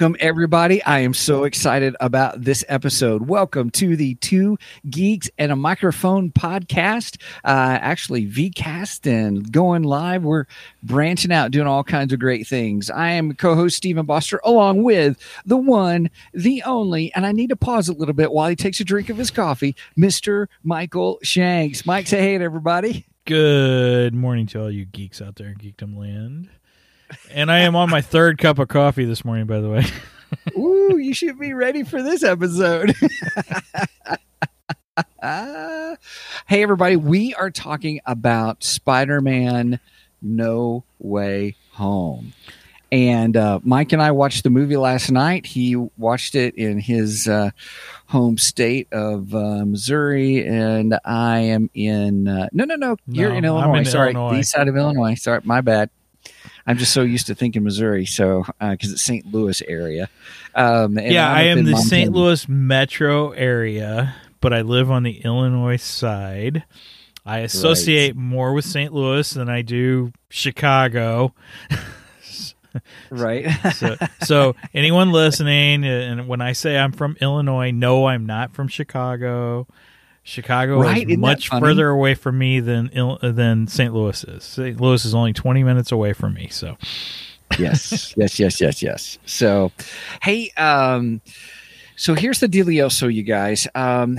Welcome, everybody. I am so excited about this episode. Welcome to the Two Geeks and a Microphone podcast. Uh, actually, VCast and going live. We're branching out, doing all kinds of great things. I am co host Stephen Boster, along with the one, the only, and I need to pause a little bit while he takes a drink of his coffee, Mr. Michael Shanks. Mike, say hey to everybody. Good morning to all you geeks out there in Geekdom Land. And I am on my third cup of coffee this morning, by the way. Ooh, you should be ready for this episode. hey, everybody. We are talking about Spider Man No Way Home. And uh, Mike and I watched the movie last night. He watched it in his uh, home state of uh, Missouri, and I am in. Uh, no, no, no. You're No, in Illinois. in Sorry, Illinois. east side of Illinois. Sorry, my bad. I'm just so used to thinking Missouri, so because it's St. Louis area. Um, and yeah, I am the St. Louis metro area, but I live on the Illinois side. I associate more with St. Louis than I do Chicago. right? So, so anyone listening, and when I say I'm from Illinois, no, I'm not from Chicago. Chicago Right, is isn't much further away from me than than St. Louis is. St. Louis is only 20 minutes away from me. So, yes, yes, yes, yes, yes. So, hey, um, so here's the dealio. So, you guys, um,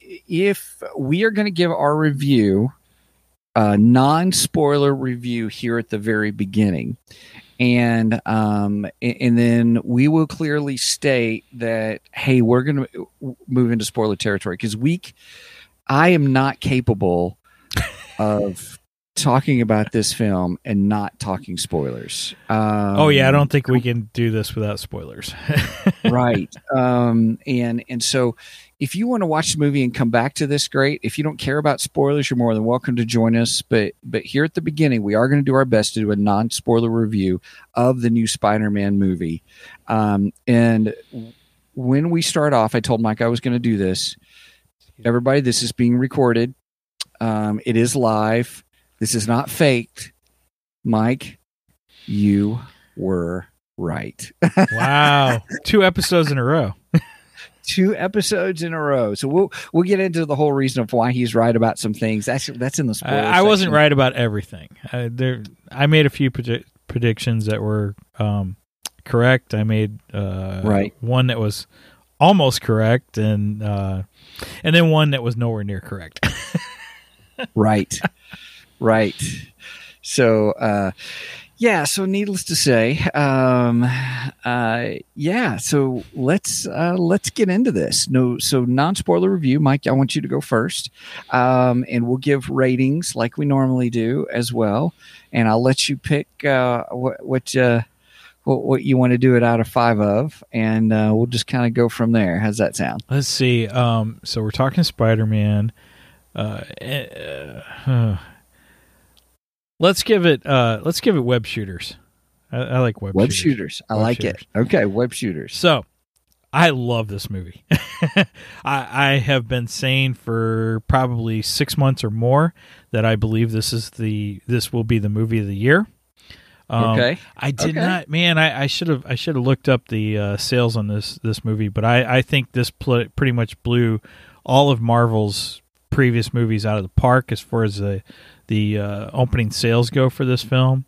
if we are going to give our review, a non-spoiler review here at the very beginning, and um, and then we will clearly state that hey, we're going to move into spoiler territory. Because week, I am not capable of talking about this film and not talking spoilers. Um, oh yeah, I don't think we can do this without spoilers. right. Um, and and so if you want to watch the movie and come back to this, great. If you don't care about spoilers, you're more than welcome to join us. But but here at the beginning, we are going to do our best to do a non-spoiler review of the new Spider-Man movie. Um, and when we start off, I told Mike I was going to do this. Everybody, this is being recorded. Um, it is live. This is not faked. Mike, you were right. wow, two episodes in a row. two episodes in a row. So we'll we'll get into the whole reason of why he's right about some things. That's that's in the spoiler. I, I wasn't right about everything. Uh, there, I made a few predi- predictions that were um, correct. I made uh, Right. one that was almost correct, and uh, and then one that was nowhere near correct. Right, right. So uh, yeah. So needless to say, um, uh, yeah. So let's uh, let's get into this. No, so non spoiler review, Mike. I want you to go first, um, and we'll give ratings like we normally do as well. And I'll let you pick uh, what what. Uh, what, what you want to do it out of five of, and uh, we'll just kind of go from there. How's that sound? Let's see. Um, so we're talking Spider Man. Uh, eh, uh, let's give it. Uh, let's give it web shooters. I, I like web, Web shooters. shooters. I Web like shooters. it. Okay, web shooters. So, I love this movie. I, I have been saying for probably six months or more that I believe this is the this will be the movie of the year. Um, okay. I did Okay. not, man. I should have I should have looked up the uh, sales on this this movie, but I I think this pl- pretty much blew all of Marvel's previous movies out of the park as far as the the uh, opening sales go for this film.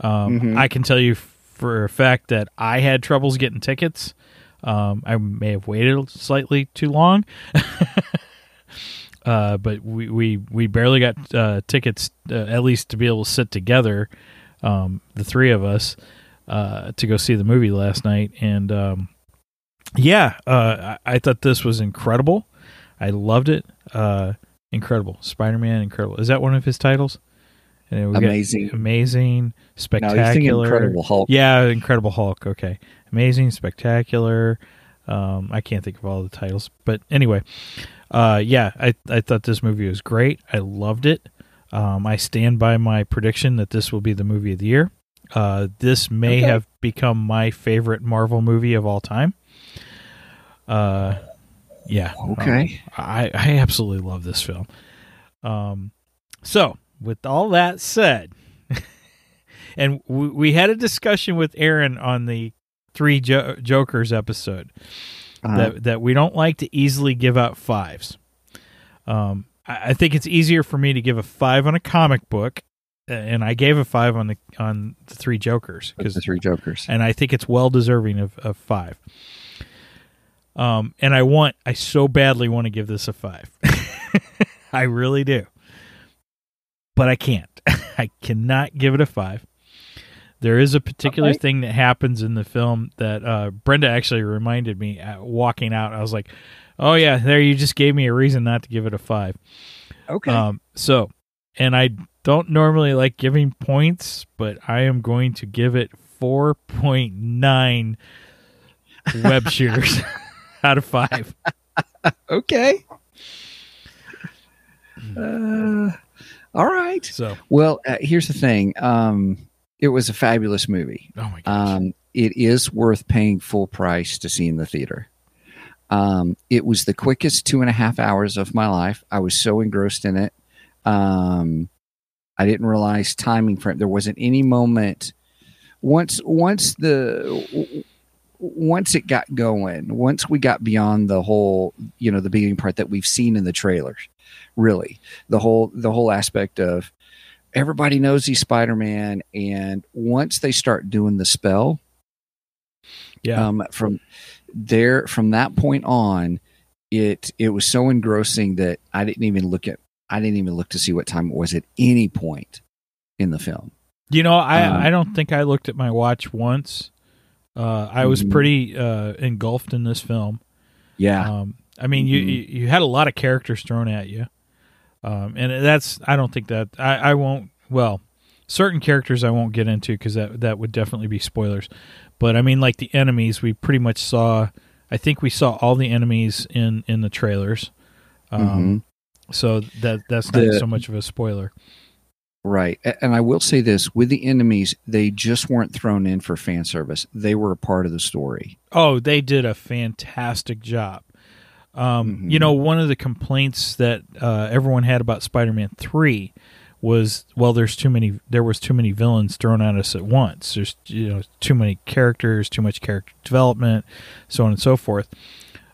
Um, Mhm. I can tell you for a fact that I had troubles getting tickets. Um, I may have waited slightly too long, uh, but we, we, we barely got uh, tickets, uh, at least to be able to sit together, um, the three of us, uh, to go see the movie last night. And um, yeah, uh, I, I thought this was incredible. I loved it. Incredible. Spider Man, incredible. Is that one of his titles? And we got Amazing. amazing, No, spectacular. you're Incredible Hulk. Yeah, Incredible Hulk. Okay, amazing, spectacular. Um, I can't think of all the titles, but anyway, uh, yeah, I I thought this movie was great. I loved it. Um, I stand by my prediction that this will be the movie of the year. Uh, this may Okay. have become my favorite Marvel movie of all time. Uh, yeah. Okay. I, I absolutely love this film. Um, so with all that said, and we, we had a discussion with Aaron on the three jo- Jokers episode Uh, that that we don't like to easily give out fives. Um, I, I think it's easier for me to give a five on a comic book, and I gave a five on the on the three Jokers because because the three Jokers. and I think it's well deserving of, of five. Um, and I want, I so badly want to give this a five. I really do, but I can't. I cannot give it a five. There is a particular Okay. thing that happens in the film that uh, Brenda actually reminded me uh, walking out. I was like, "Oh yeah, there you just gave me a reason not to give it a five. Okay. Um, so, and I don't normally like giving points, but I am going to give it 4.9 web shooters out of 5. okay. Uh, all right. So, Well, uh, here's the thing. Um, it was a fabulous movie. oh my gosh. Um, it is worth paying full price to see in the theater. Um, it was the quickest two and a half hours of my life. I was so engrossed in it. Um, I didn't realize timing frame. There wasn't any moment once once the once it got going. Once we got beyond the whole, you know, the beginning part that we've seen in the trailers. Really, the whole the whole aspect of everybody knows he's Spider-Man, and once they start doing the spell, yeah. um, from there from that point on, it it was so engrossing that I didn't even look at I didn't even look to see what time it was at any point in the film. you know, I, um, I don't think I looked at my watch once. Uh, I was Mhm. pretty uh, engulfed in this film. Yeah, Um, I mean, you, Mhm. you you had a lot of characters thrown at you, um, and that's I don't think that I, I won't. Well, certain characters I won't get into because that that would definitely be spoilers. But I mean, like the enemies, we pretty much saw. I think we saw all the enemies in in the trailers, um, so that that's not The- so much of a spoiler. Right. And I will say this: with the enemies, they just weren't thrown in for fan service. They were a part of the story. Oh, they did a fantastic job. Um, Mhm. You know, one of the complaints that uh, everyone had about Spider-Man Three was, well, there's too many. There was too many villains thrown at us at once. There's you know too many characters, too much character development, so on and so forth.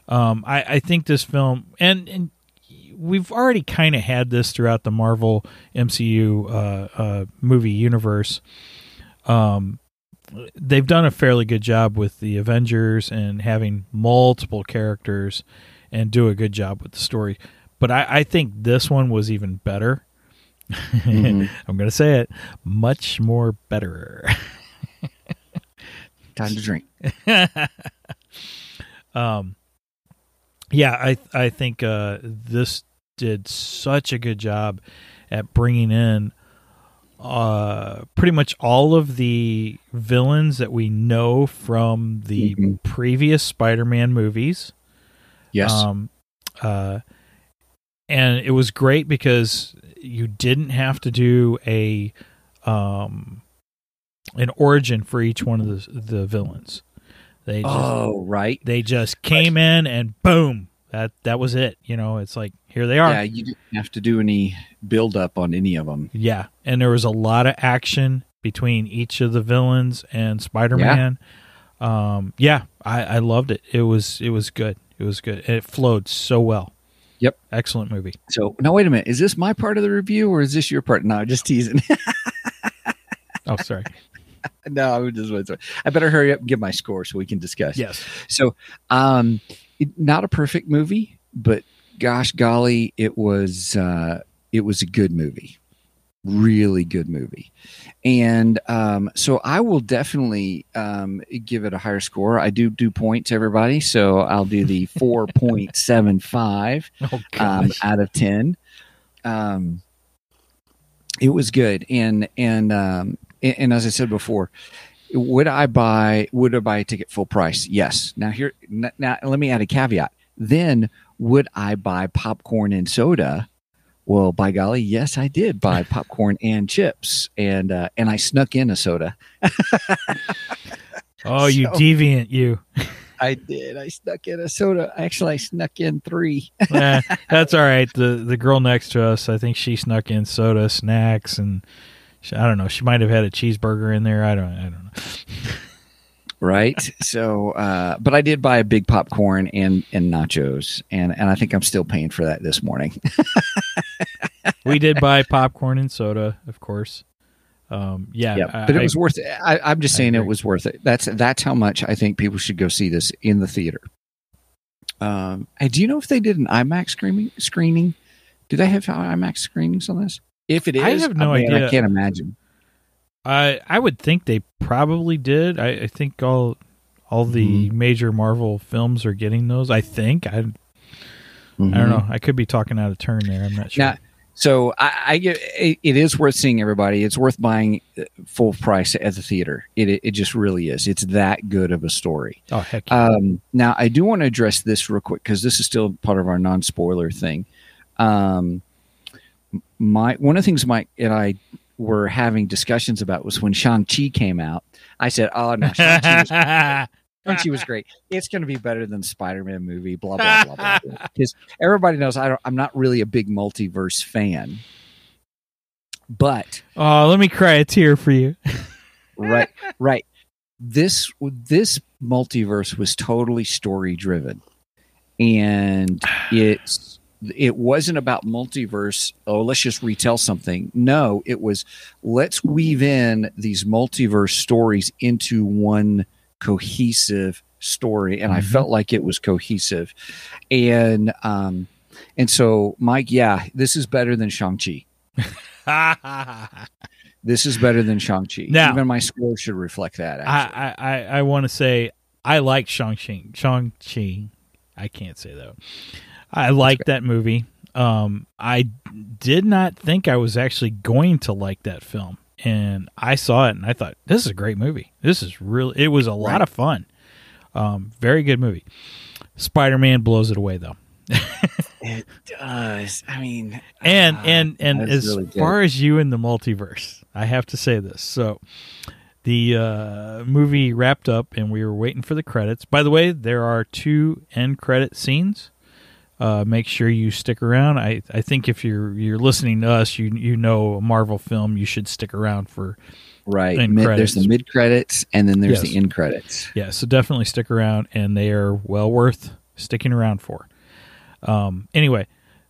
Um, I, I think this film, and and we've already kind of had this throughout the Marvel MCU uh, uh, movie universe. Um, they've done a fairly good job with the Avengers and having multiple characters and do a good job with the story. But I, I think this one was even better. Mhm. I'm going to say it much more better. Time to drink. um, yeah, I I think uh, this did such a good job at bringing in uh, pretty much all of the villains that we know from the Mhm. previous Spider-Man movies. Yes. Um, uh, and it was great because you didn't have to do a um, an origin for each one of the the villains. They just, oh, right. they just came in and boom, that that was it. You know, it's like here they are. Yeah, you didn't have to do any build up on any of them. Yeah, and there was a lot of action between each of the villains and Spider-Man. Yeah, um, yeah I, I loved it. It was it was good. It was good. It flowed so well. Yep. excellent movie. So now wait a minute. Is this my part of the review or is this your part? No, just teasing. Oh, sorry. no, I'm just I better hurry up and give my score so we can discuss. yes. So, um, it, not a perfect movie, but gosh golly, it was uh, it was a good movie, really good movie, and um, so I will definitely um, give it a higher score. I do do points, everybody, so I'll do the four point seven five Oh um, out of 10. Um, it was good, and and um, and, and as I said before, would I buy would I buy a ticket full price? Yes. Now here n- now let me add a caveat. Then would I buy popcorn and soda? Well, by golly, yes, I did buy popcorn and chips, and uh, and I snuck in a soda. Oh, you So- deviant, you. I did. I snuck in a soda. Actually, I snuck in three. Eh, that's all right. The the girl next to us, I think she snuck in soda, snacks, and she, I don't know. She might have had a cheeseburger in there. I don't. I don't know. right so uh but i did buy a big popcorn and and nachos and and i think i'm still paying for that this morning We did buy popcorn and soda, of course. Um, yeah, yeah I- but it I- was worth it I, i'm just saying it was worth it that's that's how much i think people should go see this in the theater um do you know if they did an imax screening screening do they have imax screenings on this if it is I have no mean, idea. i can't imagine I I would think they probably did. I, I think all all the Mm-hmm. major Marvel films are getting those. I think. I I Mhm. don't know. I could be talking out of turn there. I'm not sure. Now, so I, I get it, it is worth seeing everybody. It's worth buying uh, full price at the theater. It it, it just really is. It's that good of a story. oh heck yeah. Um, now I do want to address this real quick because this is still part of our non spoiler thing. Um, my one of the things Mike and I were having discussions about was when Shang Chi came out. I said, "Oh no, Shang Chi was was great. It's going to be better than Spider-Man movie. Blah blah blah blah. Because everybody knows I don't, I'm not really a big multiverse fan, but oh, let me cry a tear for you. right, right. This this multiverse was totally story driven, and it's it wasn't about multiverse. Oh, let's just retell something. No, it was let's weave in these multiverse stories into one cohesive story, and I Mhm. felt like it was cohesive, and um, and so Mike, yeah, this is better than Shang Chi. This is better than Shang Chi. Even my score should reflect that. Actually. I I, I, I want to say I like Shang Chi. Shang Chi. I can't say that. I like that movie. Um, I did not think I was actually going to like that film, and I saw it and I thought this is a great movie. This is really. It was a lot Right. of fun. Um, very good movie. Spider Man blows it away though. It does. I mean, and ah, and and as really good. far as you in the multiverse i have to say this so the uh, movie wrapped up and we were waiting for the credits by the way there are two end credit scenes uh, make sure you stick around I, I think if you're you're listening to us you you know a marvel film you should stick around for right. Mid, there's the mid credits, and then there's Yes. the end credits. yeah so definitely stick around and they are well worth sticking around for um anyway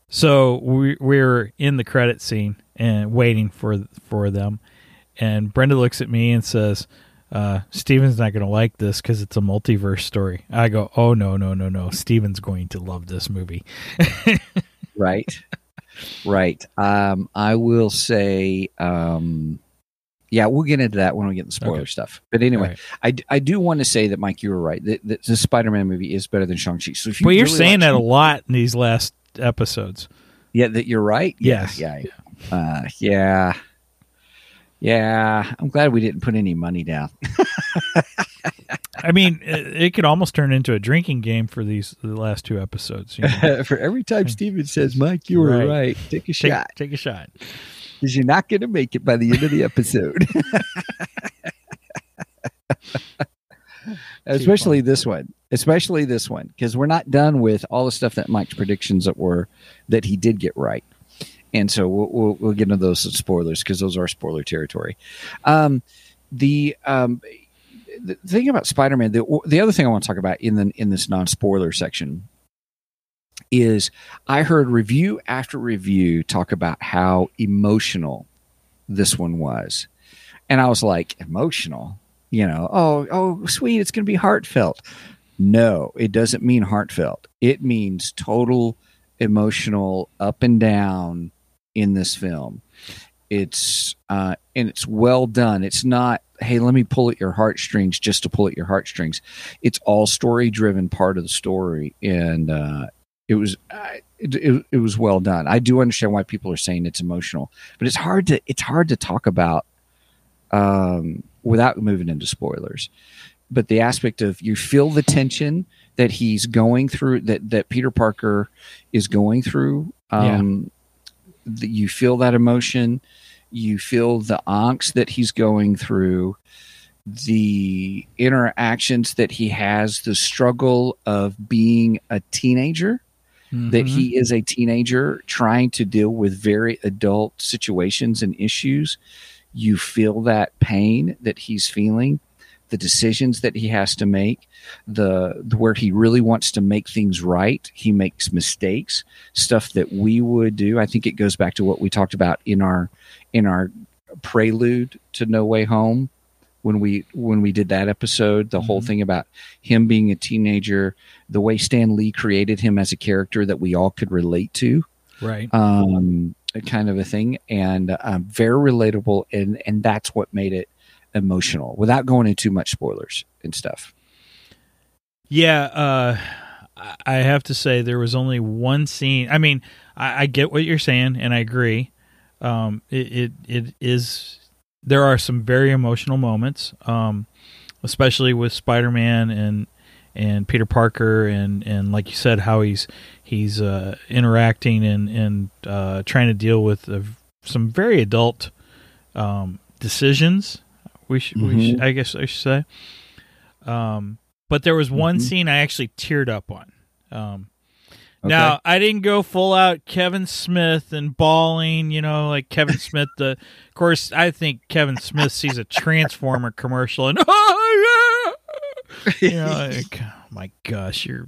so we we're in the credit scene and waiting for for them and brenda looks at me and says uh steven's not going to like this because it's a multiverse story i go oh no no no no steven's going to love this movie Right. right. Um, I will say, um, yeah, we'll get into that when we get the spoiler Okay. stuff. But anyway, right. I, I do want to say that Mike, you were right. That, that the Spider-Man movie is better than Shang-Chi. So if you but you're really saying that a lot in these last episodes Yeah, that you're right. Yeah, Yes. Yeah. Yeah. Uh, yeah. Yeah. I'm glad we didn't put any money down. i mean it, it could almost turn into a drinking game for these the last two episodes you know? For every time Steven says, Mike, you were Right. right, take a take, shot. take a shot Because you're not going to make it by the end of the episode. Especially this one. Especially this one. Because we're not done with all the stuff that Mike's predictions that were that he did get right. And so we'll, we'll, we'll get into those spoilers because those are spoiler territory. Um, the um, the thing about Spider-Man, the, the other thing I want to talk about in the in this non-spoiler section is I heard review after review talk about how emotional this one was. And I was like, emotional? You know, oh, oh, sweet, it's going to be heartfelt. No, it doesn't mean heartfelt. It means total emotional up and down in this film. It's uh, and it's well done. It's not, hey, let me pull at your heartstrings just to pull at your heartstrings. It's all story driven part of the story, and uh, it was uh, it, it, it was well done. I do understand why people are saying it's emotional, but it's hard to it's hard to talk about um, without moving into spoilers. But the aspect of you feel the tension that he's going through, that that Peter Parker is going through. Um, that you feel that emotion, you feel the angst that he's going through, the interactions that he has, the struggle of being a teenager that Mhm. he is a teenager trying to deal with very adult situations and issues. You feel that pain that he's feeling, the decisions that he has to make, the, the where he really wants to make things right. He makes mistakes, stuff that we would do. I think it goes back to what we talked about in our in our prelude to No Way Home when we when we did that episode the whole Mhm. thing about him being a teenager the way stan lee created him as a character that we all could relate to right. um kind of a thing and um, very relatable and and that's what made it emotional without going into too much spoilers and stuff Yeah, uh, I- have to say there was only one scene. I mean, I, I get what you're saying, and I agree. Um, it, it it is there are some very emotional moments, um, especially with Spider-Man and and Peter Parker, and and like you said, how he's he's uh, interacting and and uh, trying to deal with uh, some very adult um, decisions. We should, we Mhm. should, I guess I should say. Um, but there was one Mhm. scene I actually teared up on. Um, Okay. Now I didn't go full out Kevin Smith and bawling, you know, like Kevin Smith. The of course I think Kevin Smith sees a Transformer commercial and oh yeah, you know, like, oh my gosh, you're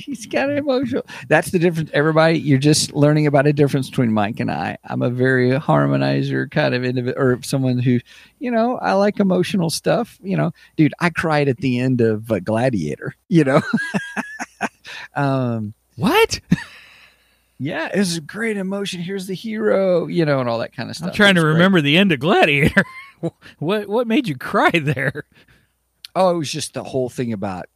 he's got an emotional that's the difference everybody you're just learning about a difference between mike and i i'm a very harmonizer kind of individual or someone who you know i like emotional stuff you know dude i cried at the end of uh, gladiator you know um what? yeah it was a great emotion here's the hero you know and all that kind of stuff I'm trying to great. remember the end of Gladiator. what what made you cry there? oh it was just the whole thing about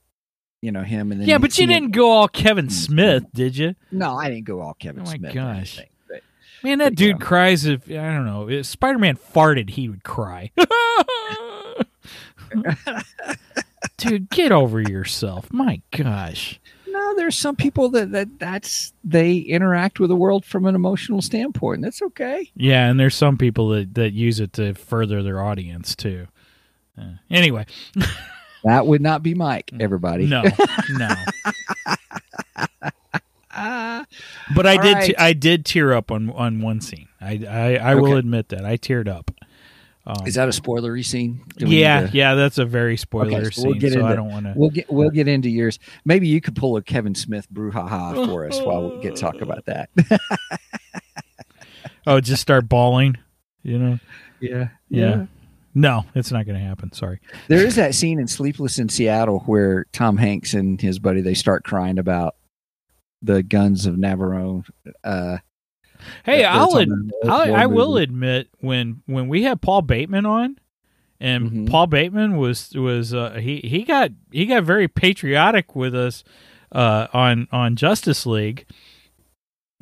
you know him and then Yeah, but you didn't go all Kevin Smith, did you? no i didn't go all kevin Oh my smith gosh. anything, but- Man, that But, dude yeah. cries if I don't know. If Spider-Man farted, he would cry. dude, get over yourself. My gosh. No, there's some people that, that that's they interact with the world from an emotional standpoint. and That's okay. Yeah, and there's some people that, that use it to further their audience too. Uh, anyway, That would not be Mike, everybody. no, no. But I All did. right. Te- I did tear up on on one scene. I I, I will admit that I teared up. Um, is that a spoilery scene? Yeah, to- yeah. That's a very spoiler Okay, so scene. we'll get so I don't want to. We'll get we'll get into yours. Maybe you could pull a Kevin Smith brouhaha for us while we get talk about that. Oh, just start bawling. You know. yeah, Yeah. No, it's not going to happen. Sorry. There is that scene in Sleepless in Seattle where Tom Hanks and his buddy they start crying about the guns of Navarone. Uh, Hey, I'll ad- I, war I will admit when when we had Paul Bateman on, and Mhm. Paul Bateman was was uh, he he got he got very patriotic with us uh, on on Justice League.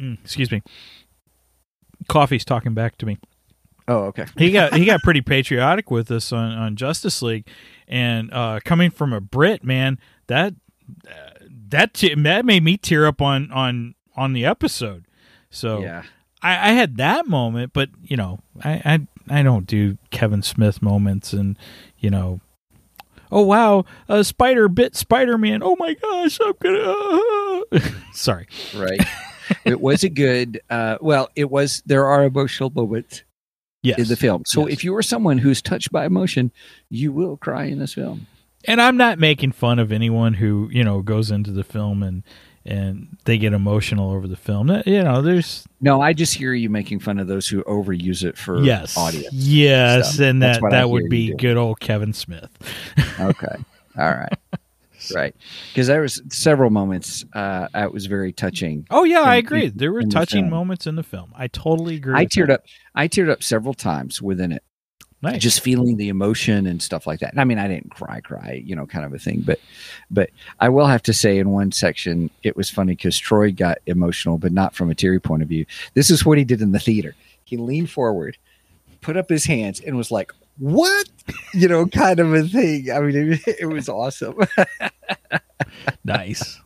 Mm, excuse me. Coffee's talking back to me. Oh, okay. He got he got pretty patriotic with us on, on Justice League, and uh, coming from a Brit, man, that that that made me tear up on on on the episode. So Yeah. I, I had that moment, but you know, I, I I don't do Kevin Smith moments, and you know, oh wow, a spider bit Spider Man. Oh my gosh, I'm gonna. Sorry. right it was a good uh well it was there are emotional moments Yes. in the film so Yes. if you are someone who's touched by emotion you will cry in this film and I'm not making fun of anyone who you know goes into the film and and they get emotional over the film. Uh, You know, there's no i just hear you making fun of those who overuse it for yes, audience yes, stuff. and that I that would be good old Kevin Smith. okay all right right because there was several moments uh it was very touching Oh yeah, I agree. in- There were in the touching moments in the film. I totally agree. i teared that. up i teared up several times within it Nice. just feeling the emotion and stuff like that. I mean, I didn't cry, cry, you know, kind of a thing, but, but I will have to say in one section, it was funny because Troy got emotional, but not from a teary point of view. This is what he did in the theater. He leaned forward, put up his hands, and was like, "What?" You know, kind of a thing. I mean, it, it was awesome. nice.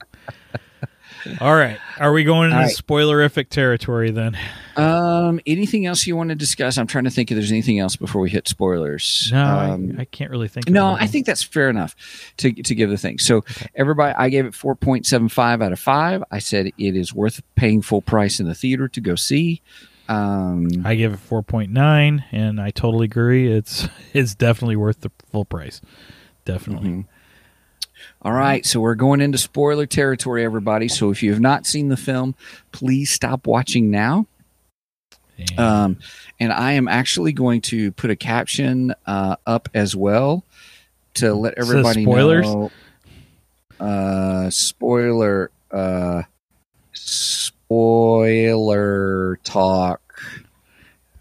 All right. Are we going into All right. spoilerific territory then? um, anything else you want to discuss? I'm trying to think if there's anything else before we hit spoilers. No, Um, I, I can't really think. No, anything. I think that's fair enough to to give the thing. So everybody, I gave it four point seven five out of five. I said it is worth paying full price in the theater to go see. Um, I give it four point nine, and I totally agree. It's it's definitely worth the full price. Definitely. mhm. All right, so we're going into spoiler territory, everybody. So if you have not seen the film, please stop watching now. And- Um, and I am actually going to put a caption uh, up as well to let everybody spoilers? know. Uh, spoiler. Uh, spoiler talk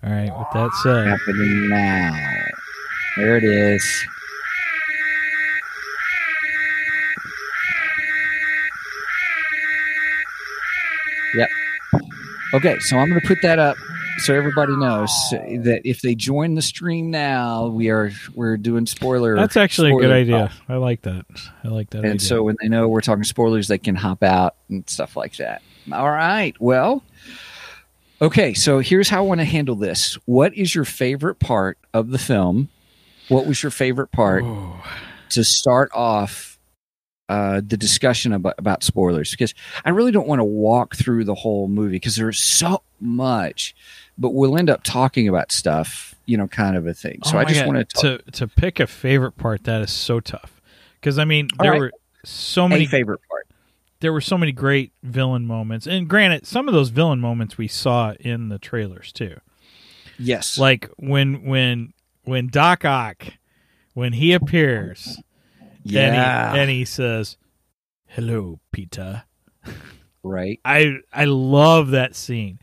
all right. With that said, happening now. There it is. Yep. Okay, so I'm going to put that up so everybody knows that if they join the stream now, we are we're doing spoiler. that's actually a good idea. I like that. I like that. And idea. so when they know we're talking spoilers, they can hop out and stuff like that. All right. Well, okay. So here's how I want to handle this. What is your favorite part of the film? What was your favorite part Oh, to start off uh, the discussion about, about spoilers? Because I really don't want to walk through the whole movie because there's so much, but we'll end up talking about stuff, you know, kind of a thing. So oh I just want to talk to to pick a favorite part. That is so tough because I mean there right. were so a many favorite part. There were so many great villain moments, and granted, some of those villain moments we saw in the trailers too. Yes. Like when when when Doc Ock when he appears yeah. and he, and he says, "Hello, Peter." right. I I love that scene,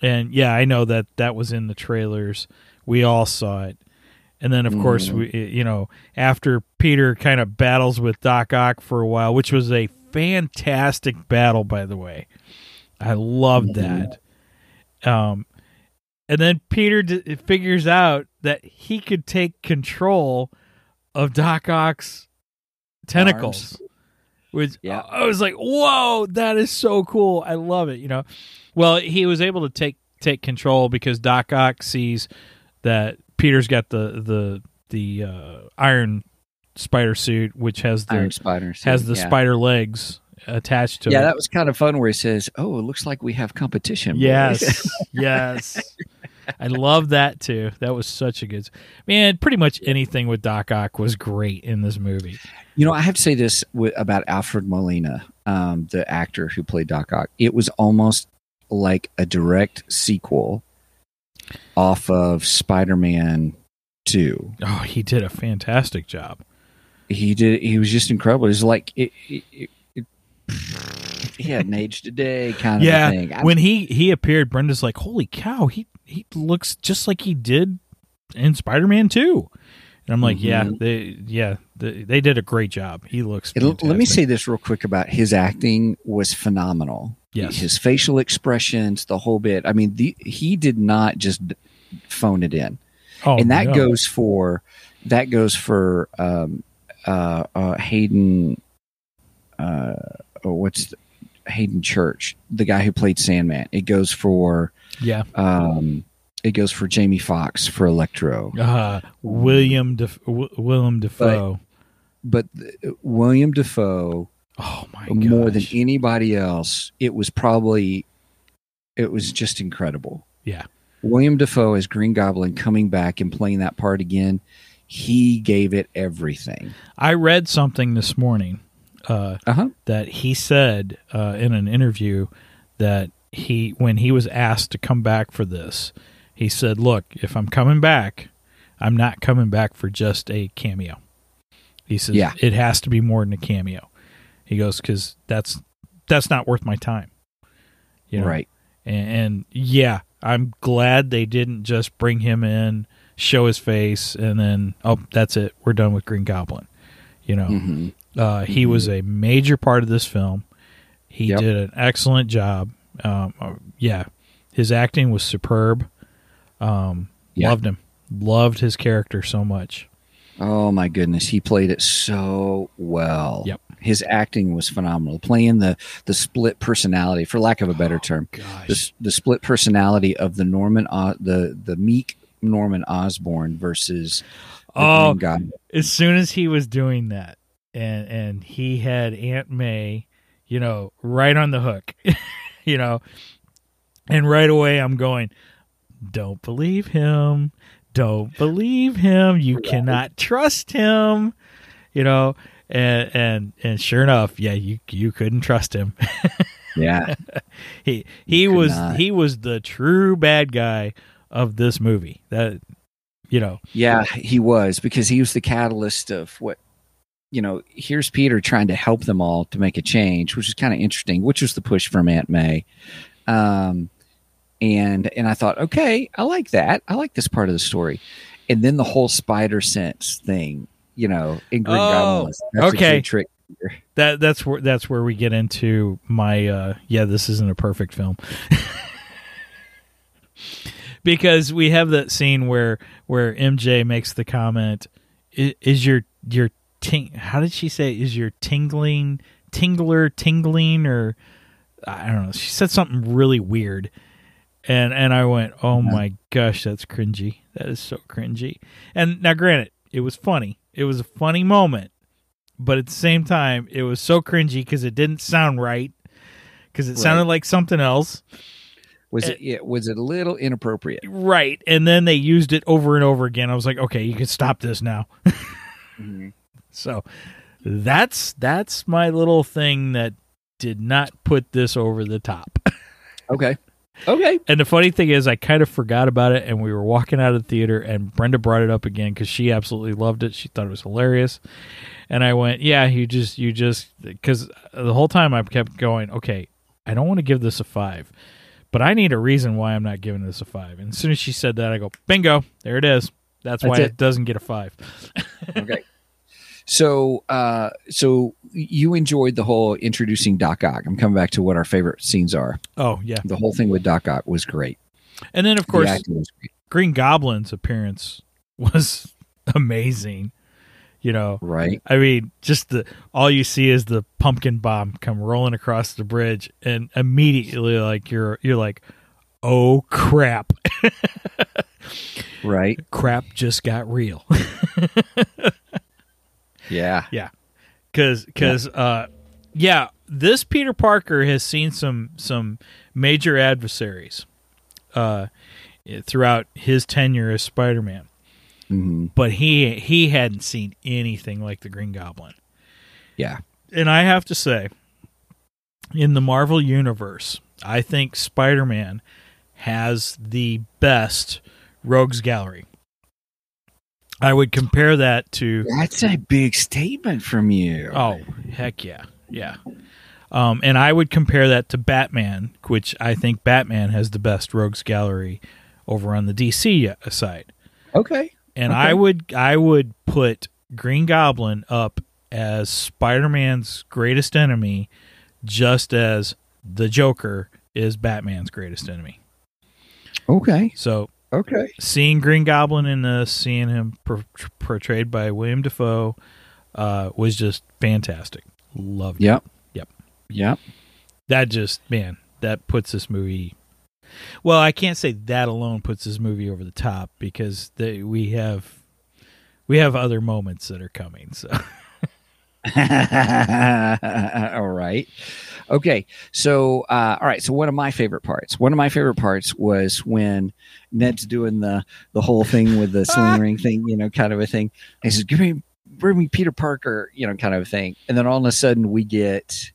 and yeah, I know that that was in the trailers. We all saw it, and then of course mm-hmm. we, you know, after Peter kind of battles with Doc Ock for a while, which was a fantastic battle, by the way. I loved that. Um, and then Peter d- figures out that he could take control of Doc Ock's tentacles. Arms. Which Yeah. I was like, "Whoa, that is so cool! I love it." You know, well, he was able to take take control because Doc Ock sees that Peter's got the the the uh, iron spider suit, which has the Iron spiders has the yeah. spider legs attached to Yeah, it. Yeah, that was kind of fun. Where he says, "Oh, it looks like we have competition." boys." Yes, yes. I love that too. That was such a good man. Pretty much anything with Doc Ock was great in this movie. you know, I have to say this about Alfred Molina, um, the actor who played Doc Ock. It was almost like a direct sequel off of Spider-Man Two. Oh, he did a fantastic job. He did. He was just incredible. It was like it. it, it, it he had an age today kind of yeah, a thing. I- when he he appeared, Brenda's like, "Holy cow, he he looks just like he did in Spider-Man 2. And I'm like, "Yeah, Mhm. they yeah, they, they did a great job. He looks let me say this real quick about his acting was phenomenal. Yes. His facial expressions, the whole bit. I mean, the, he did not just phone it in. oh, and that no. goes for that goes for um, uh, uh, Hayden. Uh, oh, what's the, Haden Church, the guy who played Sandman? It goes for yeah. um, it goes for Jamie Foxx for Electro, Uh, William Def- w- Willem Dafoe. but uh, William Dafoe oh my more than anybody else. It was probably it was just incredible. Yeah. William Dafoe as Green Goblin coming back and playing that part again. He gave it everything. I read something this morning uh, Uh huh. that he said uh, in an interview that he, when he was asked to come back for this, he said, "Look, if I'm coming back, I'm not coming back for just a cameo." He says, Yeah. "It has to be more than a cameo." He goes, "Because that's that's not worth my time." You know? Right. And, and yeah, I'm glad they didn't just bring him in show his face, and then oh, that's it. We're done with Green Goblin. You know, Mhm. uh, he was a major part of this film. He Yep. did an excellent job. Um, uh, yeah, his acting was superb. Um, Yeah. Loved him. Loved his character so much. Oh my goodness, he played it so well. Yep. His acting was phenomenal. Playing the the split personality, for lack of a better term, the, the split personality of the Norman, o- the the meek Norman Osborn versus Oh, Goblin. as soon as he was doing that, and and he had Aunt May, you know, right on the hook, you know, and right away I'm going, don't believe him, don't believe him, you cannot trust him, you know, and and and sure enough, yeah, you you couldn't trust him. Yeah, he he was not. he was the true bad guy of this movie. That you know, yeah, he was because he was the catalyst of what. You know, here's Peter trying to help them all to make a change, which is kind of interesting. Which was the push from Aunt May, um, and and I thought, okay, I like that. I like this part of the story, and then the whole spider sense thing. You know, in Green Oh, Goblin, was- that's a okay. trick. that that's where that's where we get into my uh yeah this isn't a perfect film because we have that scene where where MJ makes the comment is your your ting how did she say is your tingling tingler tingling or I don't know she said something really weird and and I went oh Yeah. my gosh that's cringy that is so cringy and now granted it was funny it was a funny moment but at the same time, it was so cringy because it didn't sound right. Because it Right. sounded like something else, Was Eh. it, it? Was it a little inappropriate? right? And then they used it over and over again. I was like, okay, you can stop this now. Mhm. So that's that's my little thing that did not put this over the top. Okay. Okay. And the funny thing is, I kind of forgot about it, and we were walking out of the theater, and Brenda brought it up again because she absolutely loved it. She thought it was hilarious, and I went, "Yeah, you just, you just," because the whole time I kept going, "Okay, I don't want to give this a five, but I need a reason why I'm not giving this a five. And as soon as she said that, I go, "Bingo, there it is. That's, why That's it. it. doesn't get a five. Okay. So, uh, so you enjoyed the whole introducing Doc Ock. I'm coming back to what our favorite scenes are. Oh yeah, The whole thing with Doc Ock was great. and then of course great. Green Goblin's appearance was amazing. You know, Right. I mean, just the all you see is the pumpkin bomb come rolling across the bridge, and immediately, like you're you're like, oh crap, Right. crap just got real, Yeah. Yeah, because because uh, yeah, this Peter Parker has seen some some major adversaries, uh, throughout his tenure as Spider Man, hmm but he he hadn't seen anything like the Green Goblin. Yeah. and I have to say, in the Marvel universe, I think Spider Man has the best Rogues Gallery. I would compare that to That's a big statement from you. oh heck yeah yeah, um, and I would compare that to Batman, which I think Batman has the best Rogues Gallery over on the DC side. Okay. And Okay. I would I would put Green Goblin up as Spider-Man's greatest enemy, just as the Joker is Batman's greatest enemy. Okay. So Okay. seeing Green Goblin in this, seeing him per- portrayed by William Dafoe, uh, was just fantastic. Loved it. Yep. Yep. Yep. That just man, that puts this movie. Well, I can't say that alone puts this movie over the top because they, we have we have other moments that are coming. So all right. Okay. So, uh, all right. So, one of my favorite parts, one of my favorite parts was when Ned's doing the the whole thing with the sling ring thing, you know, kind of a thing. He says, "Give me, bring me Peter Parker," you know, kind of a thing. And then all of a sudden, we get,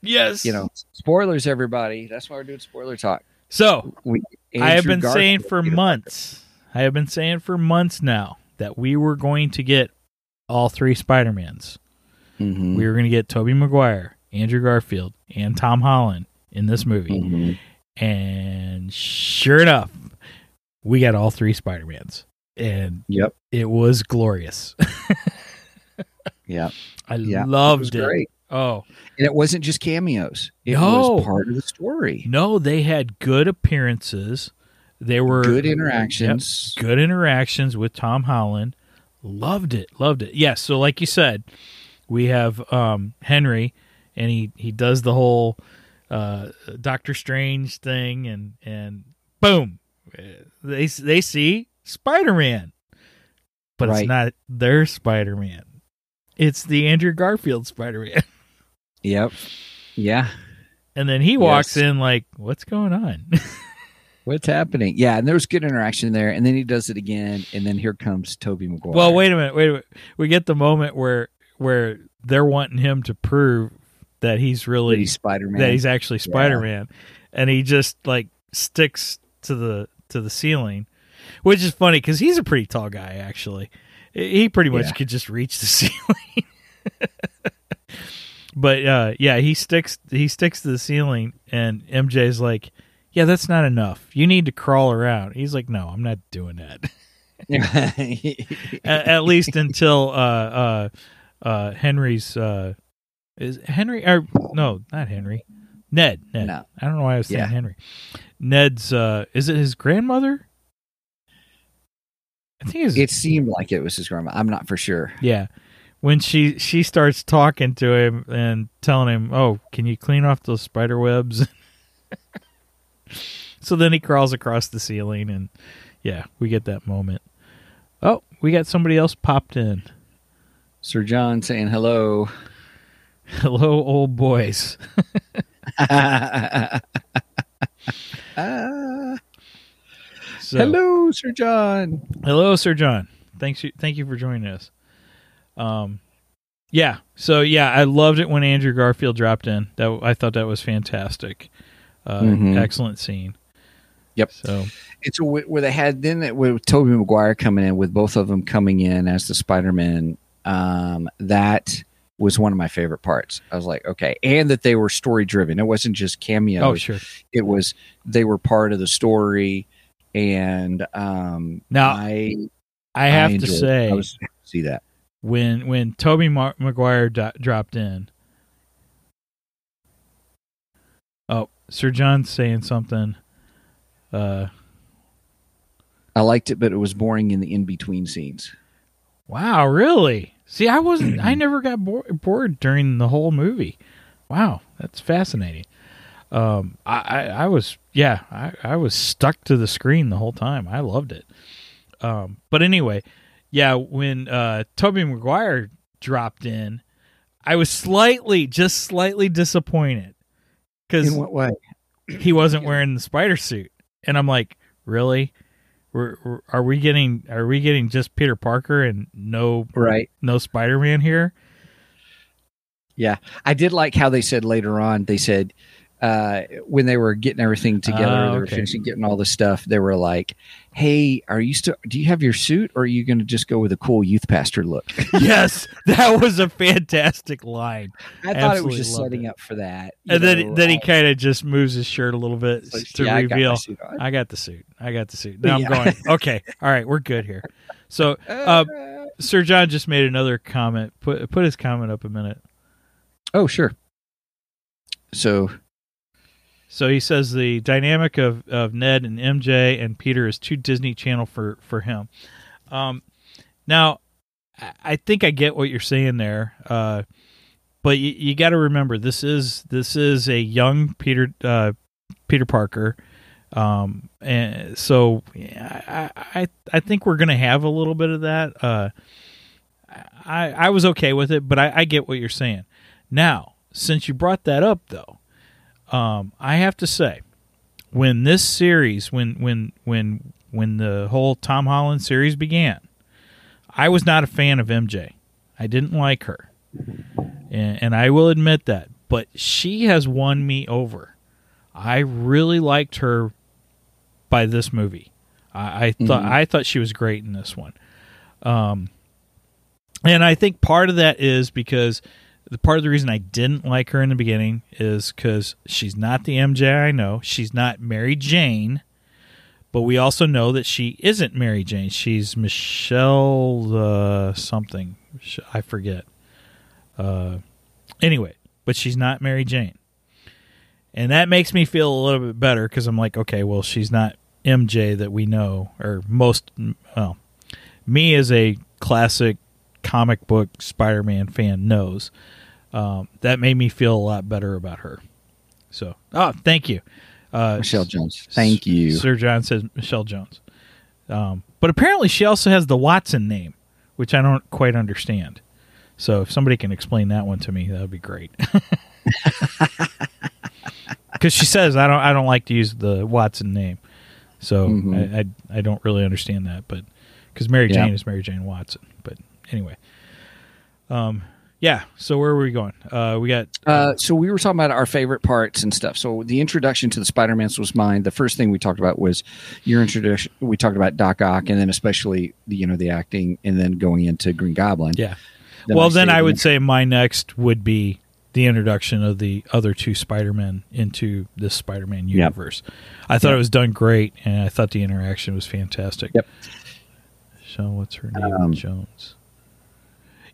yes, you know, spoilers. Everybody, that's why we're doing spoiler talk. So We, I have been saying for months. I have been saying for months now that we were going to get all three Spider Mans. Mhm. We were going to get Tobey Maguire, Andrew Garfield, and Tom Holland in this movie. Mhm. And sure enough, we got all three Spider Mans. and Yep. it was glorious. yeah, I loved was it. Oh And it wasn't just cameos. It No. was part of the story. no, they had good appearances. They were Good interactions. Yep, good interactions with Tom Holland. Loved it. Loved it. Yes. so like you said, we have um, Henry, and he he does the whole uh, Doctor Strange thing, and and boom, they they see Spider Man, but Right. it's not their Spider Man. It's the Andrew Garfield Spider Man. Yep. Yeah. And then he walks Yes. in like, "What's going on?" What's happening? Yeah, and there was good interaction there, and then he does it again, and then here comes Tobey Maguire. well, wait a minute, wait a minute. We get the moment where where they're wanting him to prove that he's really he's Spider Man. that he's actually Spider Man, and he just like sticks to the to the ceiling, which is funny because he's a pretty tall guy. Actually, he pretty much Yeah. could just reach the ceiling. but uh, yeah, he sticks he sticks to the ceiling, and MJ's like, "Yeah, that's not enough. You need to crawl around." He's like, "No, I'm not doing that." at, at least until uh, uh, uh, Henry's uh, is Henry or no, not Henry, Ned. Ned. No. I don't know why I was saying Yeah. Henry. Ned's uh, is it his grandmother? I think it's, it seemed like it was his grandma. I'm not for sure. yeah. When she she starts talking to him and telling him, "Oh, can you clean off those spider webs?" so then he crawls across the ceiling, and yeah, we get that moment. Oh, we got somebody else popped in. Sir John saying hello. Hello, old boys. So, hello, Sir John. hello, Sir John. Thanks, thank you for joining us. Um, yeah. So yeah, I loved it when Andrew Garfield dropped in. That I thought that was fantastic. Uh, Mhm. Excellent scene. Yep. So It's a, where they had then it- with Tobey Maguire coming in with both of them coming in as the Spider Man. Um, that was one of my favorite parts. I was like, okay, and that they were story driven. It wasn't just cameos. oh sure. It was they were part of the story, and um, Now, I I have to say I was see that. When when Tobey Mar- Maguire do- dropped in. Oh, Sir John's saying something. Uh, I liked it, but it was boring in the in between scenes. Wow, really? See, I wasn't. I never got bo- bored during the whole movie. Wow, that's fascinating. Um, I, I, I was, yeah, I, I was stuck to the screen the whole time. I loved it. Um, but anyway, yeah, when uh, Tobey Maguire dropped in, I was slightly, just slightly disappointed because In what way? he wasn't wearing the spider suit, and I'm like, really? We're, we're, are we getting are we getting just Peter Parker and no Right. no Spider Man here? Yeah, I did like how they said later on. They said uh, when they were getting everything together, Oh, they were okay. finishing getting all the stuff. They were like, "Hey, are you still? Do you have your suit, or are you going to just go with a cool youth pastor look?" yes, that was a fantastic line. I thought it was just setting it. up for that. And then know, then he uh, kind of just moves his shirt a little bit to "Yeah, I got reveal. I got the suit. I got the suit. Now Yeah. I'm going. Okay, all right, we're good here. So uh, Sir John just made another comment. Put put his comment up a minute. oh, sure. So So he says the dynamic of, of Ned and MJ and Peter is too Disney Channel for for him. Um, now, I- think I get what you're saying there, uh, but you, you got to remember this is this is a young Peter uh, Peter Parker, um, and so I I I think we're gonna have a little bit of that. Uh, I I was okay with it, but I, I get what you're saying. Now, since you brought that up, though um, I have to say, when this series, when when when when the whole Tom Holland series began, I was not a fan of MJ. I didn't like her, and, and I will admit that. But she has won me over. I really liked her by this movie. I, I thought Mhm. I thought she was great in this one. Um, and I think part of that is because the part of the reason I didn't like her in the beginning is because she's not the MJ I know. She's not Mary Jane, but we also know that she isn't Mary Jane. She's Michelle uh, something. I forget. Uh, anyway, but she's not Mary Jane. And that makes me feel a little bit better because I'm like, okay, well, she's not MJ that we know, or most, well, me as a classic comic book Spider Man fan knows. Um, that made me feel a lot better about her. So, oh, thank you. Uh, Michelle Jones. Thank you. Sir John says Michelle Jones. Um, but apparently, she also has the Watson name, which I don't quite understand. So, if somebody can explain that one to me, that would be great. Because she says I don't, I don't like to use the Watson name, so Mhm. I, I, I don't really understand that. But because Mary Yeah. Jane is Mary Jane Watson. But anyway, um, yeah. So where were we going? Uh, we got Uh, so we were talking about our favorite parts and stuff. So the introduction to the Spider-Mans was mine. The first thing we talked about was your introduction. We talked about Doc Ock, and then especially the you know the acting, and then going into Green Goblin. yeah. Then well, then I would say my next would be the introduction of the other two Spider-Men into this Spider-Man universe. I thought Yep. it was done great, and I thought the interaction was fantastic. Yep. So what's her name? Um, Jones.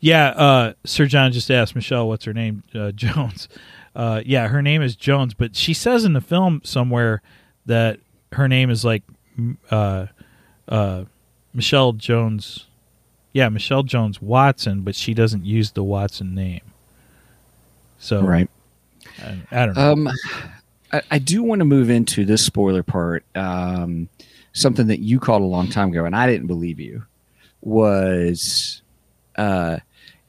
Yeah, uh, Sir John just asked Michelle what's her name. Uh, Jones. Uh, yeah, her name is Jones, but she says in the film somewhere that her name is like uh, uh, Michelle Jones. Yeah, Michelle Jones Watson, but she doesn't use the Watson name. So right. I, I don't know. Um, I, I do want to move into this spoiler part. Um, something that you called a long time ago, and I didn't believe you, was, uh,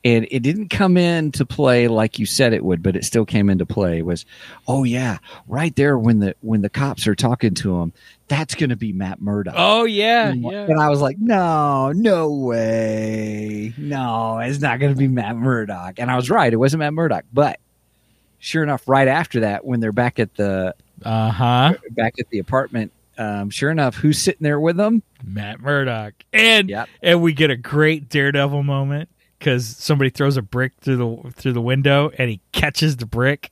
and it didn't come into play like you said it would, but it still came into play. Was, oh yeah, right there when the when the cops are talking to him, that's going to be Matt Murdock. oh yeah, And yeah. And I was like, no, no way. No, it's not going to be Matt Murdock. And I was right. It wasn't Matt Murdock. But sure enough, right after that, when they're back at the Uh huh. back at the apartment, um, sure enough, who's sitting there with them? Matt Murdock, and Yep. and we get a great Daredevil moment because somebody throws a brick through the through the window, and he catches the brick,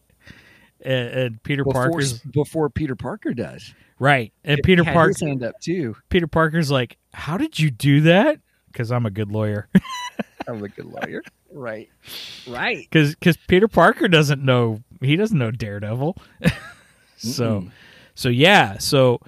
and, and Peter Before, Parker's before Peter Parker does. right, and Peter He had Parker his hand up too. Peter Parker's like, "How did you do that?" Because I'm a good lawyer. I'm a good lawyer. right. Right. Because Peter Parker doesn't know he doesn't know Daredevil. so Mm-mm. so yeah so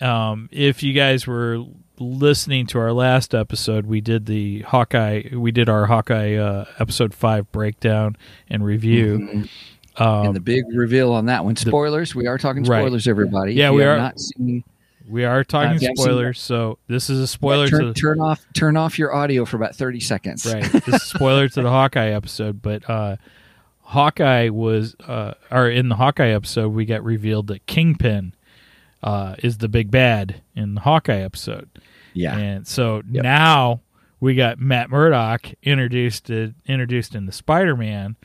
um, if you guys were listening to our last episode, we did the Hawkeye. We did our Hawkeye uh, episode five breakdown and review. Mhm. Um, and the big reveal on that one. Spoilers. we are talking Right. spoilers, everybody. Yeah, we are. Not seen, we are talking yeah, spoilers, so this is a spoiler turn, to turn off turn off your audio for about 30 seconds. right. This is spoiler to the Hawkeye episode, but uh, Hawkeye was, uh, or in the Hawkeye episode, we got revealed that Kingpin uh, is the big bad in the Hawkeye episode. Yeah. And so Yep. now we got Matt Murdock introduced to, introduced in the Spider Man,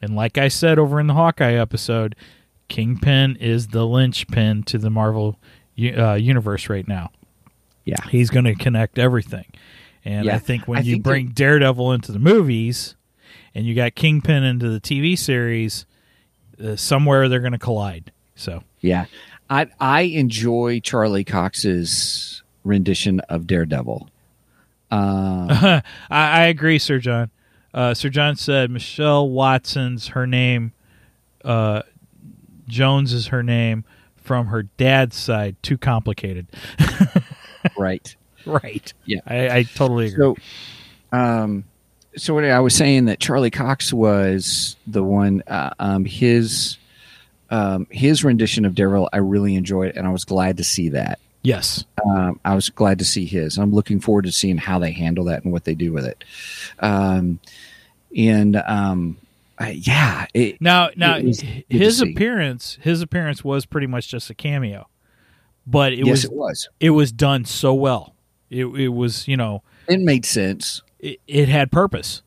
and like I said over in the Hawkeye episode, Kingpin is the linchpin to the Marvel uh, universe right now. Yeah. he's going to connect everything, and I think when I you think bring Daredevil into the movies, and you got Kingpin into the TV series, uh, somewhere they're going to collide. So Yeah. I I enjoy Charlie Cox's rendition of Daredevil. Um, I, I agree, Sir John. Uh, Sir John said Michelle Watson's her name. Uh, Jones is her name from her dad's side. Too complicated. right. right. Yeah. I, I totally agree. So, um, so what I was saying that Charlie Cox was the one. Uh, um, his um, his rendition of Daryl, I really enjoyed, and I was glad to see that. yes. um, I was glad to see his. I'm looking forward to seeing how they handle that and what they do with it. Um, and um, I, yeah, it, Now, now It was his appearance, his appearance was pretty much just a cameo, but it yes, was it was. it was done so well. It it was you know It made sense. it, it had purpose.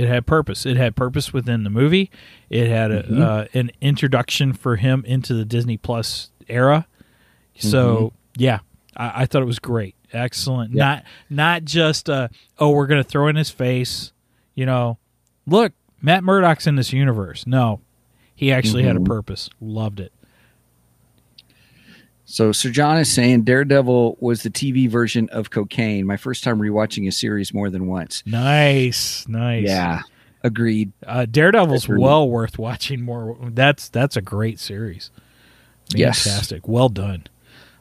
It had purpose. It had purpose within the movie. It had a, Mhm. uh, an introduction for him into the Disney Plus era. So yeah, I, I thought it was great, excellent. Yeah. Not not just uh, oh we're gonna throw in his face. You know, look, Matt Murdock's in this universe. No, he actually had a Mhm. purpose. Loved it. So Sir John is saying Daredevil was the TV version of cocaine. My first time rewatching a series more than once. Nice, nice. Yeah, agreed. Uh, Daredevil's Agreed. well worth watching more. That's that's a great series. Yes. Fantastic. Well done.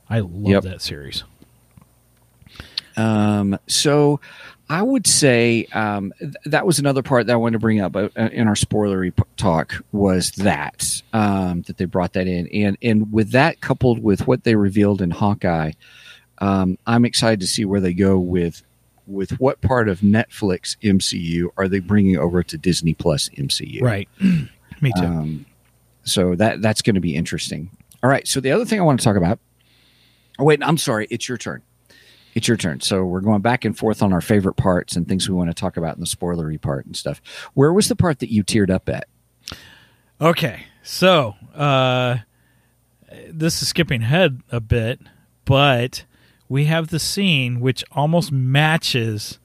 I love Yep. that series. Um, so I would say um, th- that was another part that I wanted to bring up uh, in our spoilery p- talk was that um, that they brought that in, and and with that coupled with what they revealed in Hawkeye, um, I'm excited to see where they go with with what part of Netflix MCU are they bringing over to Disney Plus MCU. Right. Me too. Um, so that that's going to be interesting. All right. So the other thing I want to talk about. Oh wait, I'm sorry. It's your turn. It's your turn. So we're going back and forth on our favorite parts and things we want to talk about in the spoilery part and stuff. Where was the part that you teared up at? Okay, so uh, this is skipping ahead a bit, but we have the scene which almost matches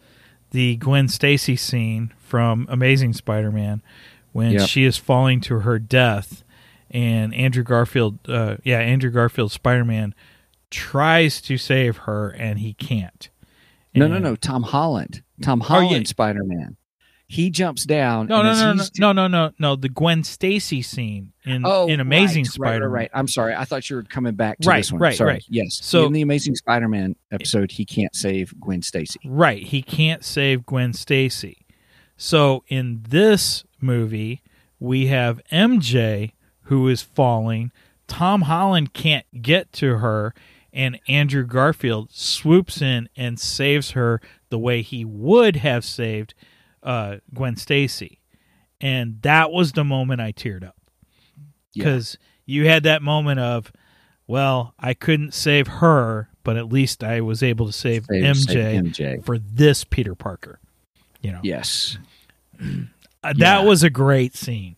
the Gwen Stacy scene from Amazing Spider-Man when Yep. she is falling to her death, and Andrew Garfield, uh, yeah, Andrew Garfield Spider-Man tries to save her and he can't. No, no, no. Tom Holland. Tom Oh, yeah. Holland Spider Man. He jumps down. No, and no, no, no, no, no, no, no. The Gwen Stacy scene in Oh, in Amazing right, right, Spider-Man. Right, right. I'm sorry. I thought you were coming back to Right, this one. right, Sorry. right. Yes. So- in the Amazing Spider-Man episode, he can't save Gwen Stacy. Right, he can't save Gwen Stacy. So in this movie, we have MJ who is falling. Tom Holland can't get to her, and Andrew Garfield swoops in and saves her the way he would have saved uh, Gwen Stacy. And that was the moment I teared up Yeah. because you had that moment of, well, I couldn't save her, but at least I was able to save, Save- MJ, save MJ. for this Peter Parker. You know, Yes. Uh, that Yeah. was a great scene.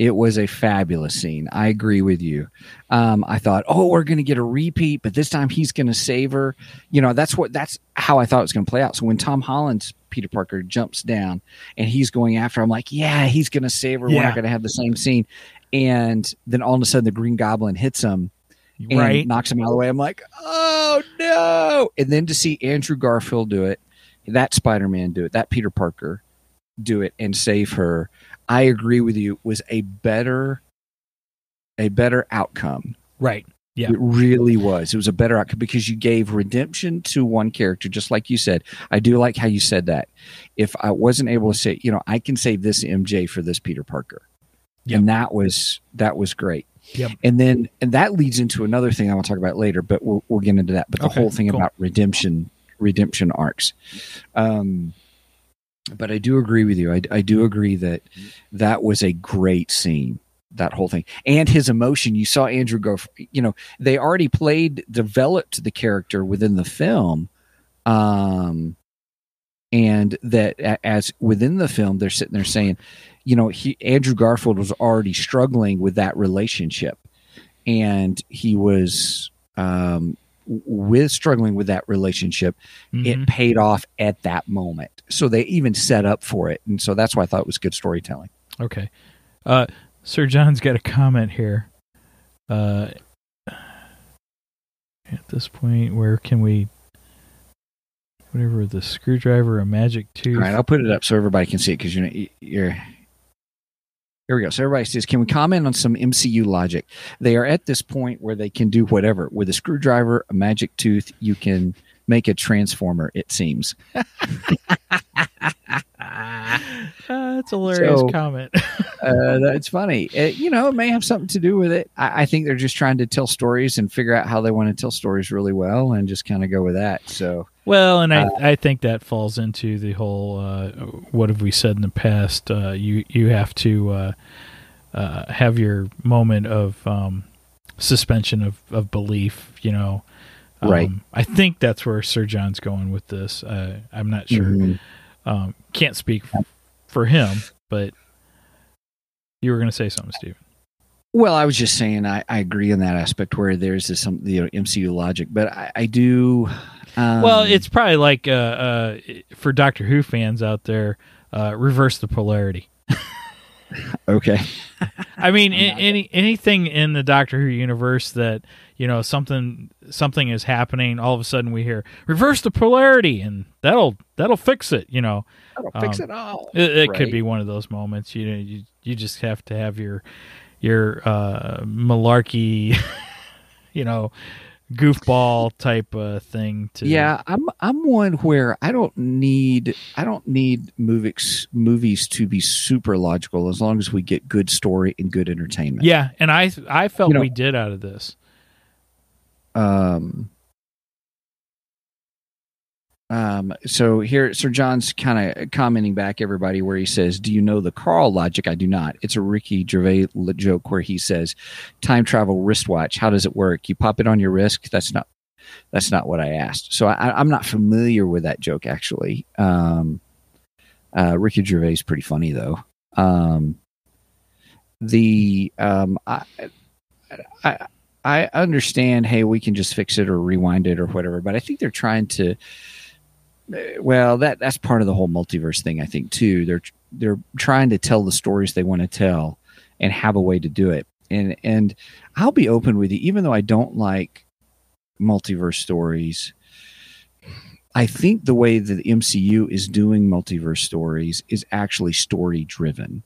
It was a fabulous scene. I agree with you. Um, I thought, oh, we're going to get a repeat, but this time he's going to save her. You know, that's what that's how I thought it was going to play out. So when Tom Holland's Peter Parker jumps down and he's going after, I'm like, yeah, he's going to save her. We're not going to have the same scene. And then all of a sudden, the Green Goblin hits him and right? knocks him out of the way. I'm like, oh no! And then to see Andrew Garfield do it, that Spider Man do it, that Peter Parker do it and save her, I agree with you, was a better a better outcome. right. Yeah. It really was. It was a better outcome because you gave redemption to one character, just like you said. I do like how you said that. If I wasn't able to say, you know, I can save this MJ for this Peter Parker. Yep. And that was that was great. Yep. And then and that leads into another thing I want to talk about later, but we'll we'll get into that. But the Okay, whole thing cool. about redemption redemption arcs. Um but I do agree with you. I, I do agree that that was a great scene. That whole thing and his emotion. You saw Andrew go. You know, they already played, developed the character within the film, um, and that as within the film, they're sitting there saying, you know, he Andrew Garfield was already struggling with that relationship, and he was um, with struggling with that relationship Mhm. it paid off at that moment. So they even set up for it. And so that's why I thought it was good storytelling. Okay. Uh, Sir John's got a comment here. Uh, at this point, where can we? Whatever the screwdriver, a magic tooth. All right, I'll put it up so everybody can see it because you're, you're. Here we go. So everybody says, can we comment on some MCU logic? They are at this point where they can do whatever. With a screwdriver, a magic tooth, you can make a transformer, it seems. That's a hilarious So- comment. Uh, that's funny. It, you know, it may have something to do with it. I, I think they're just trying to tell stories and figure out how they want to tell stories really well and just kind of go with that. So, Well, and I, Uh, I think that falls into the whole uh, what have we said in the past? Uh, you you have to uh, uh, have your moment of um, suspension of, of belief. You know, um, Right. I think that's where Sir John's going with this. Uh, I'm not sure. mhm. Um, can't speak f- for him, but you were going to say something, Steve. Well, I was just saying I, I agree in that aspect where there's this some you know MCU logic, but I, I do. Um, well, it's probably like uh, uh, for Doctor Who fans out there, uh, reverse the polarity. Okay. I mean, any anything in the Doctor Who universe that you know something something is happening, all of a sudden we hear reverse the polarity, and that'll that'll fix it. You know, That'll fix Um, it all. it, it could be one of those moments. You know, you you just have to have your your uh, malarkey, you know, goofball type uh, thing to. Yeah, I'm I'm one where I don't need I don't need movies movies to be super logical as long as we get good story and good entertainment. yeah, and I I felt You know- we did out of this. Um. Um, so here, Sir John's kind of commenting back everybody where he says, "Do you know the Karl logic? I do not. It's a Ricky Gervais joke where he says, "Time travel wristwatch. How does it work? You pop it on your wrist. That's not. That's not what I asked. So I, I'm not familiar with that joke actually. Um, uh, Ricky Gervais is pretty funny though. Um, the um, I, I I understand. Hey, we can just fix it or rewind it or whatever. But I think they're trying to. uh, Well, that that's part of the whole multiverse thing. I think too. They're they're trying to tell the stories they want to tell and have a way to do it. And and I'll be open with you, even though I don't like multiverse stories. I think the way that the MCU is doing multiverse stories is actually story driven.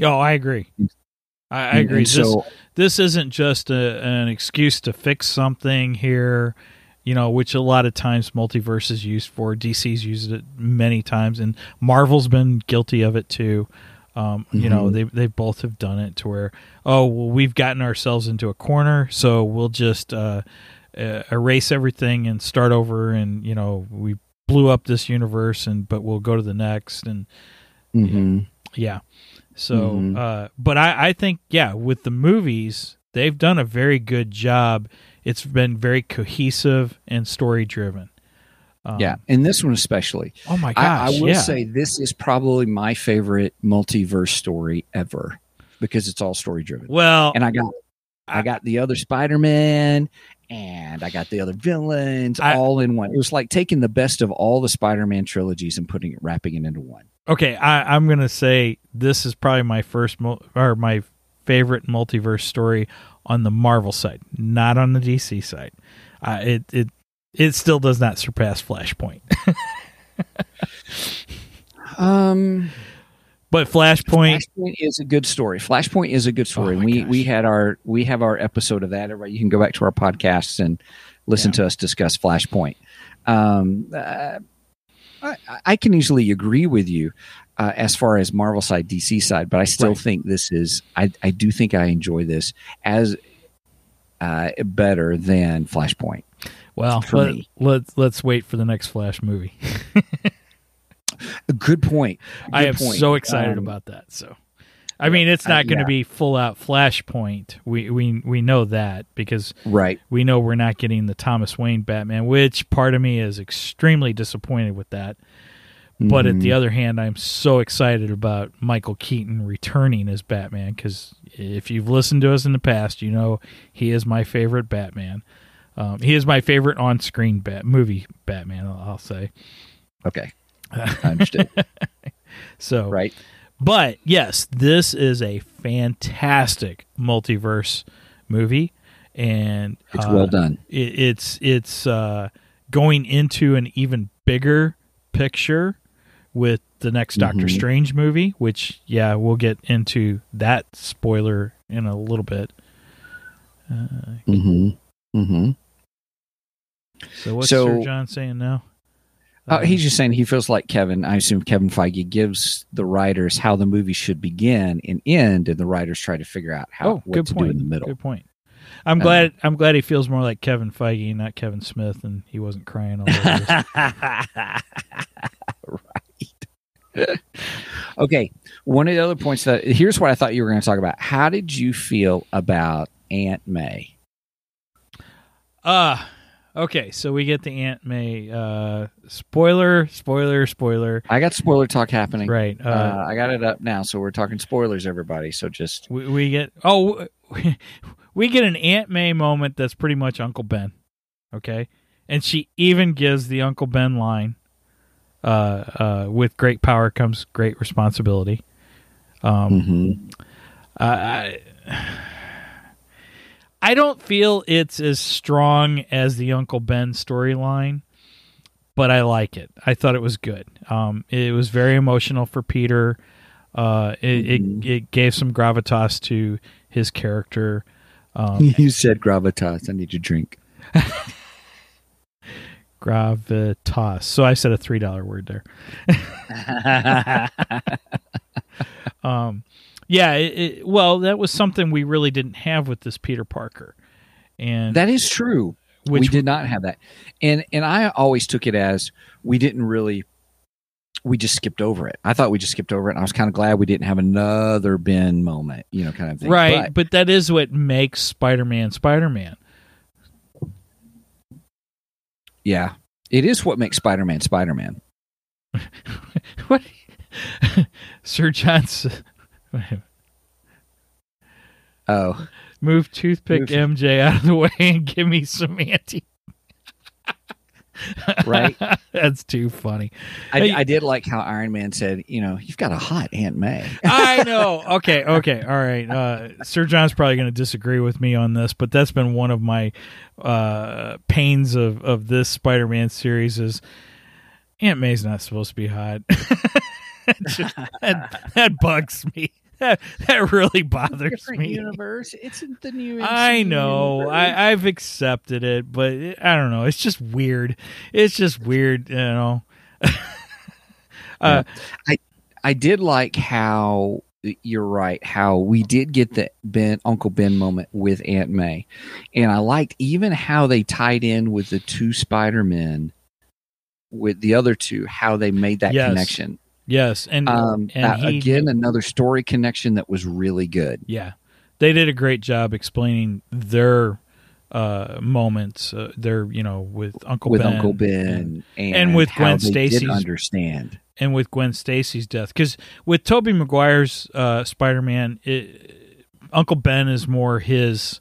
Oh, I agree. I, I agree. and This, so this isn't just a, an excuse to fix something here, you know, which a lot of times multiverse is used for. DC's used it many times, and Marvel's been guilty of it too. Um, You know, Mhm. they they both have done it to where, oh, well, we've gotten ourselves into a corner, so we'll just uh, uh, erase everything and start over, and you know, we blew up this universe, and but we'll go to the next, and mhm. yeah. So, Mhm. uh, but I, I think, yeah, with the movies, they've done a very good job. It's been very cohesive and story driven. Um, yeah, and this one especially. Oh my I, gosh. I will yeah. say this is probably my favorite multiverse story ever because it's all story driven. Well, And I got I got the other Spider Man and I got the other villains I- all in one. It was like taking the best of all the Spider Man trilogies and putting it wrapping it into one. okay, I, I'm gonna say this is probably my first mul- or my favorite multiverse story on the Marvel side, not on the DC side. Uh, it it it still does not surpass Flashpoint, Um but Flashpoint. Flashpoint is a good story. Flashpoint is a good story. Oh we gosh. we had our we have our episode of that. Everybody, you can go back to our podcasts and listen Yeah. to us discuss Flashpoint. Um, uh, I, I can easily agree with you uh, as far as Marvel side, DC side, but I still Right. think this is. I I do think I enjoy this as uh, better than Flashpoint. Well, let, let's let's wait for the next Flash movie. A good point. I am point. so excited Um, about that. So, I mean, it's uh, not going to yeah. be full out Flashpoint. We we we know that because Right. we know we're not getting the Thomas Wayne Batman, which part of me is extremely disappointed with that. But at Mhm. the other hand, I'm so excited about Michael Keaton returning as Batman because if you've listened to us in the past, you know he is my favorite Batman. Um, he is my favorite on-screen bat movie Batman. I'll, I'll say. okay, I understood. So, right. but yes, this is a fantastic multiverse movie, and It's uh, well done. it, it's it's uh, going into an even bigger picture with the next Doctor Mhm. Strange movie, which yeah, we'll get into that spoiler in a little bit. Uh, Mm-hmm. Mm-hmm. so what's So- Sir John saying now? Uh, he's just saying he feels like Kevin. I assume Kevin Feige gives the writers how the movie should begin and end, and the writers try to figure out how oh, what good to point. do in the middle. Good point. I'm glad. I'm glad he feels more like Kevin Feige, not Kevin Smith, and he wasn't crying all over. right. okay. One of the other points that here's what I thought you were going to talk about. How did you feel about Aunt May? Uh okay. So we get the Aunt May. Uh, spoiler, spoiler, spoiler. I got spoiler talk happening. Right. Uh, Uh, I got it up now, so we're talking spoilers, everybody. So just we, we get oh we get an Aunt May moment that's pretty much Uncle Ben. Okay, and she even gives the Uncle Ben line. Uh, uh, with great power comes great responsibility. Um, Mhm. I I don't feel it's as strong as the Uncle Ben storyline, but I like it. I thought it was good. Um, it was very emotional for Peter. Uh, it, Mhm. it it gave some gravitas to his character. Um, you said gravitas. I need to drink. gravitas. So I said a three dollar word there. Um, yeah. It, it, well, that was something we really didn't have with this Peter Parker, and that is true. we did not have that, and and I always took it as we didn't really. We just skipped over it. I thought we just skipped over it. And I was kind of glad we didn't have another Ben moment, you know, kind of thing. right, But- but that is what makes Spider-Man Spider-Man. yeah, it is what makes Spider-Man Spider-Man. what, Sir Johnson? Oh, Move toothpick Move- MJ out of the way and give me some anti. Right. That's too funny. I, Hey- I did like how Iron Man said, you know, you've got a hot Aunt May. I know. Okay, okay, all right. Uh, Sir John's probably going to disagree with me on this, but that's been one of my uh, pains of of this Spider-Man series is Aunt May's not supposed to be hot. Just- that, that bugs me. That that really bothers me. universe. It's the new. I know. I, I've accepted it, but it, I don't know. It's just weird. It's just weird, you know. uh, I did like how you're right. How we did get the Ben Uncle Ben moment with Aunt May, and I liked even how they tied in with the two Spider Men, with the other two. How they made that Yes. connection. Yes, and Um, and that- he again, another story connection that was really good. Yeah, they did a great job explaining their uh, moments. Uh, their you know with Uncle with Ben Uncle Ben and, And with how Gwen Stacy's- understand. and with Gwen Stacy's death. Because with Tobey Maguire's uh, Spider Man, Uncle Ben is more his.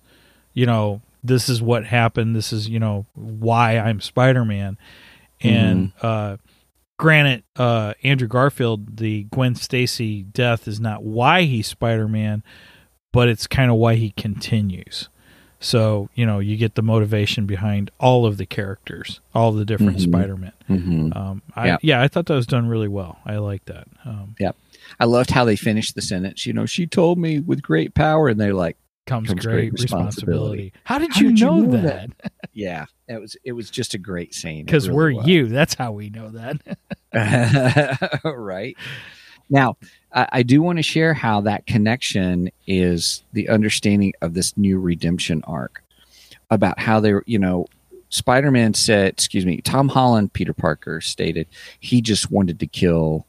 You know, this is what happened. This is you know why I'm Spider Man, and uh, granted, uh, Andrew Garfield, the Gwen Stacy death is not why he's Spider Man, but it's kind of why he continues. So you know, you get the motivation behind all of the characters, all the different Mhm. Spider-Men. hmm Um, I, Yeah. yeah. I thought that was done really well. I like that. Um, I loved how they finished the sentence. You know, she told me with great power, and they're like, comes, Comes great, great responsibility. responsibility. How did How you did you know, know that? "Yeah." It was it was just a great scene. Because really we're was. you. That's how we know that. right now I, I do want to share how that connection is the understanding of this new redemption arc about how they you know spider-man said excuse me tom holland peter parker stated he just wanted to kill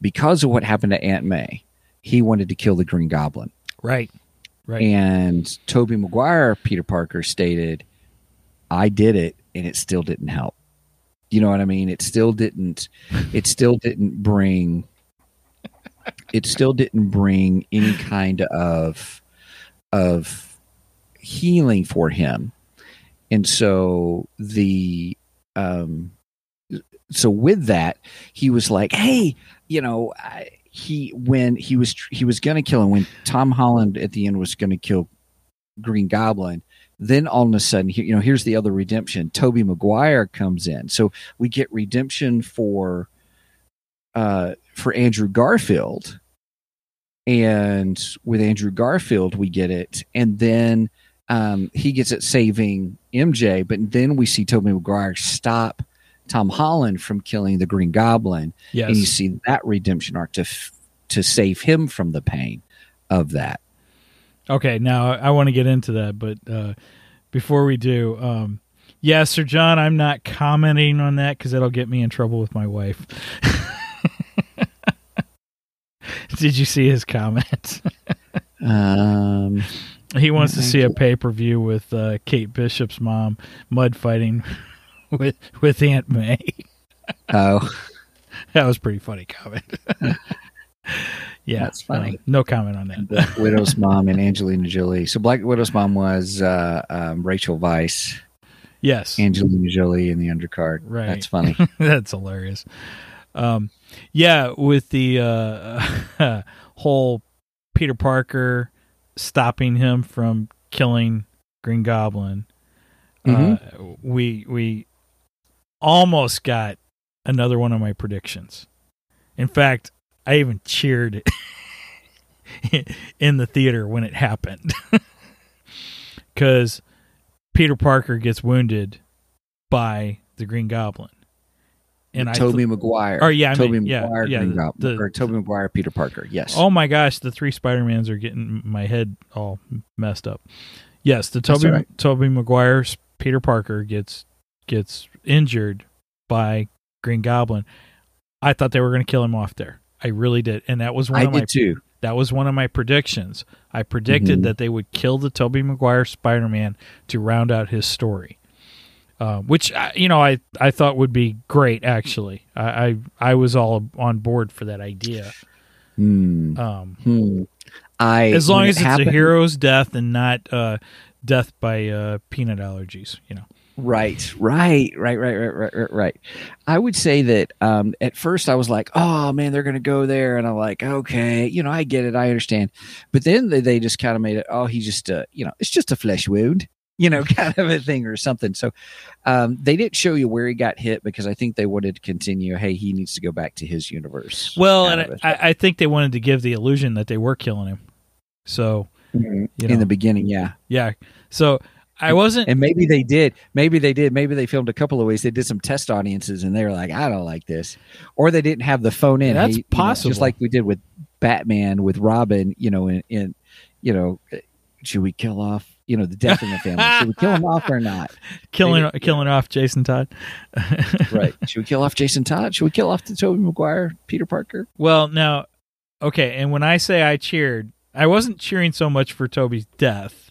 because of what happened to aunt may he wanted to kill the green goblin right. Right. and tobey maguire peter parker stated i did it and it still didn't help. You know what i mean? It still didn't it still didn't bring it still didn't bring any kind of of healing for him. And so the um so with that he was like hey you know I, he when he was he was going to kill him when tom holland at the end was going to kill green goblin then all of a sudden you know here's the other redemption. Tobey maguire comes in. So we get redemption for uh for andrew garfield. And with andrew garfield we get it. And then um he gets it saving mj but then we see tobey maguire stop tom holland from killing the green goblin yes. and you see that redemption arc to f- to save him from the pain of that Okay, now I want to get into that, but uh, before we do, um, yeah, Sir John, I'm not commenting on that because that'll get me in trouble with my wife. Did you see his comment? um he wants to see a pay per view with uh, Kate Bishop's mom mud fighting with with Aunt May. oh That was a pretty funny comment. yeah, That's funny. um, no comment on that. Black Widow's mom and Angelina Jolie. So Black Widow's mom was uh, um, Rachel Weisz, Yes, Angelina Jolie in the undercard. Right. That's funny. That's hilarious. Um, yeah, with the uh, whole Peter Parker stopping him from killing Green Goblin, uh, we we almost got another one of my predictions. In fact, I even cheered in the theater when it happened because Peter Parker gets wounded by the Green Goblin, and Tobey I th- Maguire. Oh yeah, I Tobey mean, Maguire, yeah, yeah, Green Goblin, or Tobey Maguire, Peter Parker. Yes. Oh my gosh, the three Spider Mans are getting my head all messed up. Yes, the Tobey right. Tobey Maguire Peter Parker gets gets injured by Green Goblin. I thought they were going to kill him off there. I really did, and that was one I of my too. that was one of my predictions. I predicted Mhm. that they would kill the Tobey Maguire Spider Man to round out his story, uh, which uh, you know I I thought would be great. Actually, I I, I was all on board for that idea. Hmm. Um, Hmm. I as long as it it's happened- a hero's death and not uh, death by uh, peanut allergies, you know. Right, right, right, right, right, right, right, right. I would say that um, at first I was like, "Oh man, they're going to go there," and I'm like, "Okay, you know, I get it, I understand." But then they, they just kind of made it, "Oh, he just, uh, you know, it's just a flesh wound," you know, kind of a thing or something. So um, they didn't show you where he got hit because I think they wanted to continue. Hey, he needs to go back to his universe. Well, and I, I think they wanted to give the illusion that they were killing him. So thing. you in the beginning, yeah. yeah. So I wasn't. And maybe they did. Maybe they did. Maybe they filmed a couple of ways. They did some test audiences, and they were like, "I don't like this," or they didn't have the phone in. That's you know, possible. just like we did with Batman with Robin. You know, in, in you know, should we kill off? You know, the death in the family. should we kill him off or not? killing Maybe- killing off Jason Todd. Right. Should we kill off Jason Todd? Should we kill off the Tobey Maguire, Peter Parker? Well, now, okay, and when I say I cheered, I wasn't cheering so much for Tobey's death.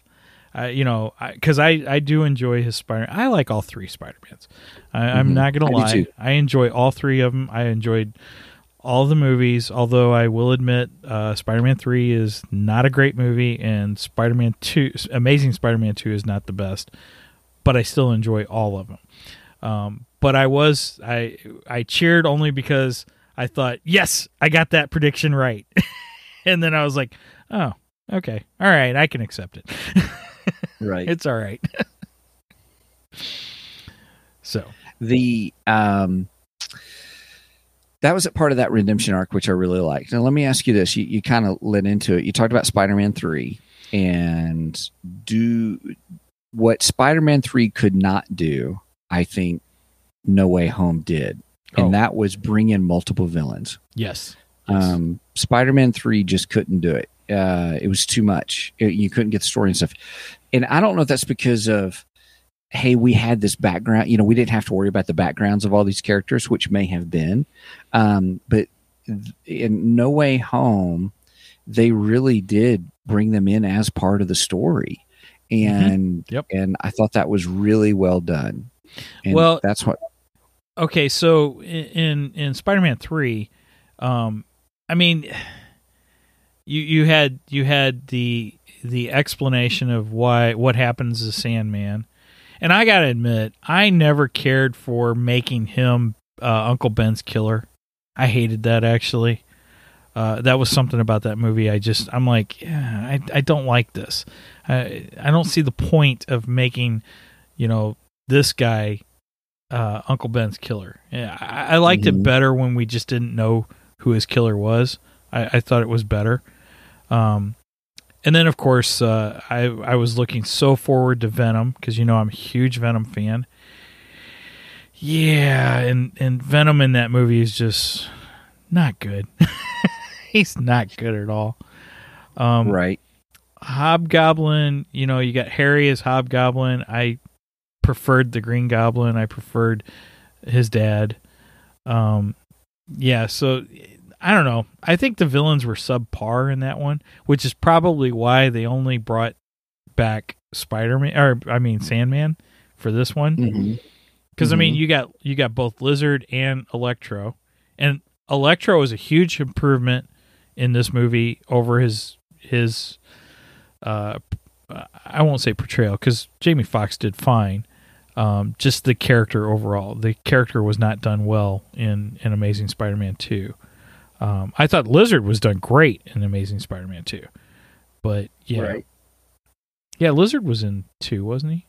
You know, because I, I, do enjoy his Spider. I like all three Spider Mans. I'm Mhm. not gonna I lie. I enjoy all three of them. I enjoyed all the movies. Although I will admit, uh, Spider Man Three is not a great movie, and Spider Man Two, Amazing Spider Man Two, is not the best. But I still enjoy all of them. Um, but I was I I cheered only because I thought, yes, I got that prediction right. and then I was like, oh, okay. All right, I can accept it. Right. it's all right. so, the um that was a part of that redemption arc which i really liked now let me ask you this you, you kind of lit into it you talked about spider-man 3 and do what spider-man 3 could not do i think no way home did and Oh. that was bring in multiple villains yes. Yes. um, Spider-Man Three just couldn't do it. Uh, it was too much. It- you couldn't get the story and stuff. And I don't know if that's because of, hey, we had this background. You know, we didn't have to worry about the backgrounds of all these characters, which may have been. Um, but in No Way Home, they really did bring them in as part of the story, and Yep. and I thought that was really well done. And Well- that's what. okay, so in in, in Spider-Man 3, um I mean you you had you had the the explanation of why what happens to Sandman. And I got to admit, I never cared for making him uh, Uncle Ben's killer. I hated that actually. Uh, that was something about that movie. I just, I'm like, yeah, I, I don't like this. I, I don't see the point of making, you know, this guy uh, Uncle Ben's killer. Yeah, I, I liked it Mhm. better when we just didn't know who his killer was. I, I thought it was better. Um, and then of course, uh, I I was looking so forward to Venom because you know I'm a huge Venom fan. Yeah, and and Venom in that movie is just not good. He's not good at all. Um, right. Hobgoblin, you know, you got Harry as Hobgoblin. I preferred the Green Goblin. I preferred his dad. Um, yeah, so I don't know. I think the villains were subpar in that one, which is probably why they only brought back Spider Man, or I mean Sandman, for this one. Mhm. Because I mean, Mhm. you got you got both Lizard and Electro, and Electro is a huge improvement in this movie over his his. Uh, I won't say portrayal because Jamie Foxx did fine. Um, just the character overall, the character was not done well in in Amazing Spider-Man two. Um, I thought Lizard was done great in Amazing Spider-Man two, but yeah, Right. yeah, Lizard was in two, wasn't he?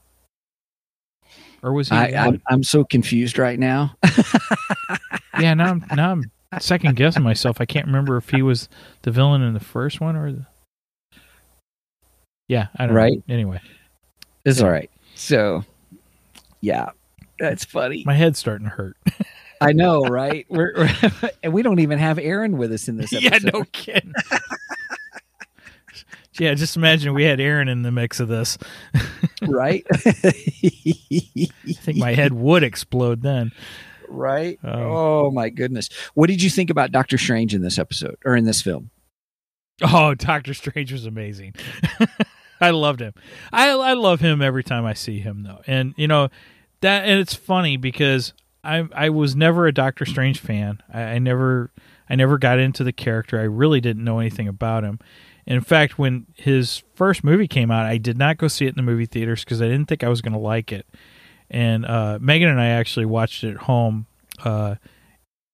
Or was he? I? I'm? I'm so confused right now. yeah, now I'm now I'm second guessing myself. I can't remember if he was the villain in the first one or the. Yeah, I don't Right. know. Anyway, It's all right. So, yeah, that's funny. my head's starting to hurt. I know, right? We're, we're and we don't even have Aaron with us in this Episode. yeah, no kidding. yeah, just imagine we had Aaron in the mix of this. right? I think my head would explode then. right? Um, oh my goodness! What did you think about Doctor Strange in this episode or in this film? Oh, Doctor Strange was amazing. I loved him. I I love him every time I see him though. And you know that and it's funny because I I was never a Doctor Strange fan. I, I never I never got into the character. I really didn't know anything about him. In fact, when his first movie came out, I did not go see it in the movie theaters because I didn't think I was going to like it. And uh, Megan and I actually watched it at home, uh,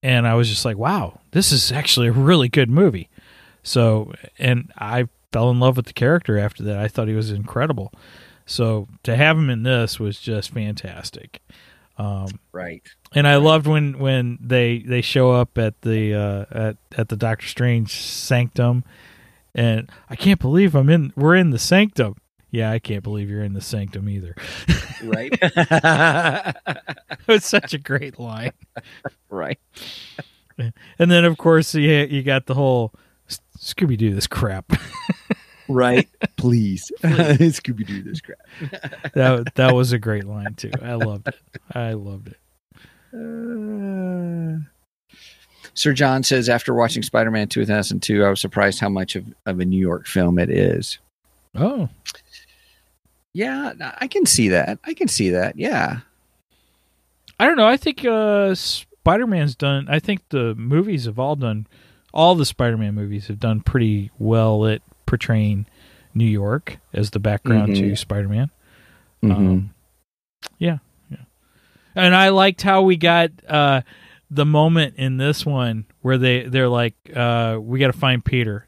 and I was just like, "Wow, this is actually a really good movie." So, and I fell in love with the character after that. I thought he was incredible. So to have him in this was just fantastic. Um, Right. And I loved when when they they show up at the uh, at at the Doctor Strange sanctum, and I can't believe I'm in. We're in the sanctum. Yeah, I can't believe you're in the sanctum either. Right. it's such a great line. right. And then of course you you got the whole Scooby Doo this crap. Right. Please. Scooby Doo this crap. that that was a great line too. I loved it. I loved it. Uh, Sir John says after watching Spider Man 2002, I was surprised how much of, of a New York film it is. Oh, Yeah, I can see that. I can see that. Yeah. I don't know. I think uh, Spider Man's done. I think the movies have all done. All the Spider Man movies have done pretty well at portraying New York as the background to Mhm. Spider Man. Mhm. Um, yeah. And I liked how we got uh, the moment in this one where they they're like, uh, "We got to find Peter."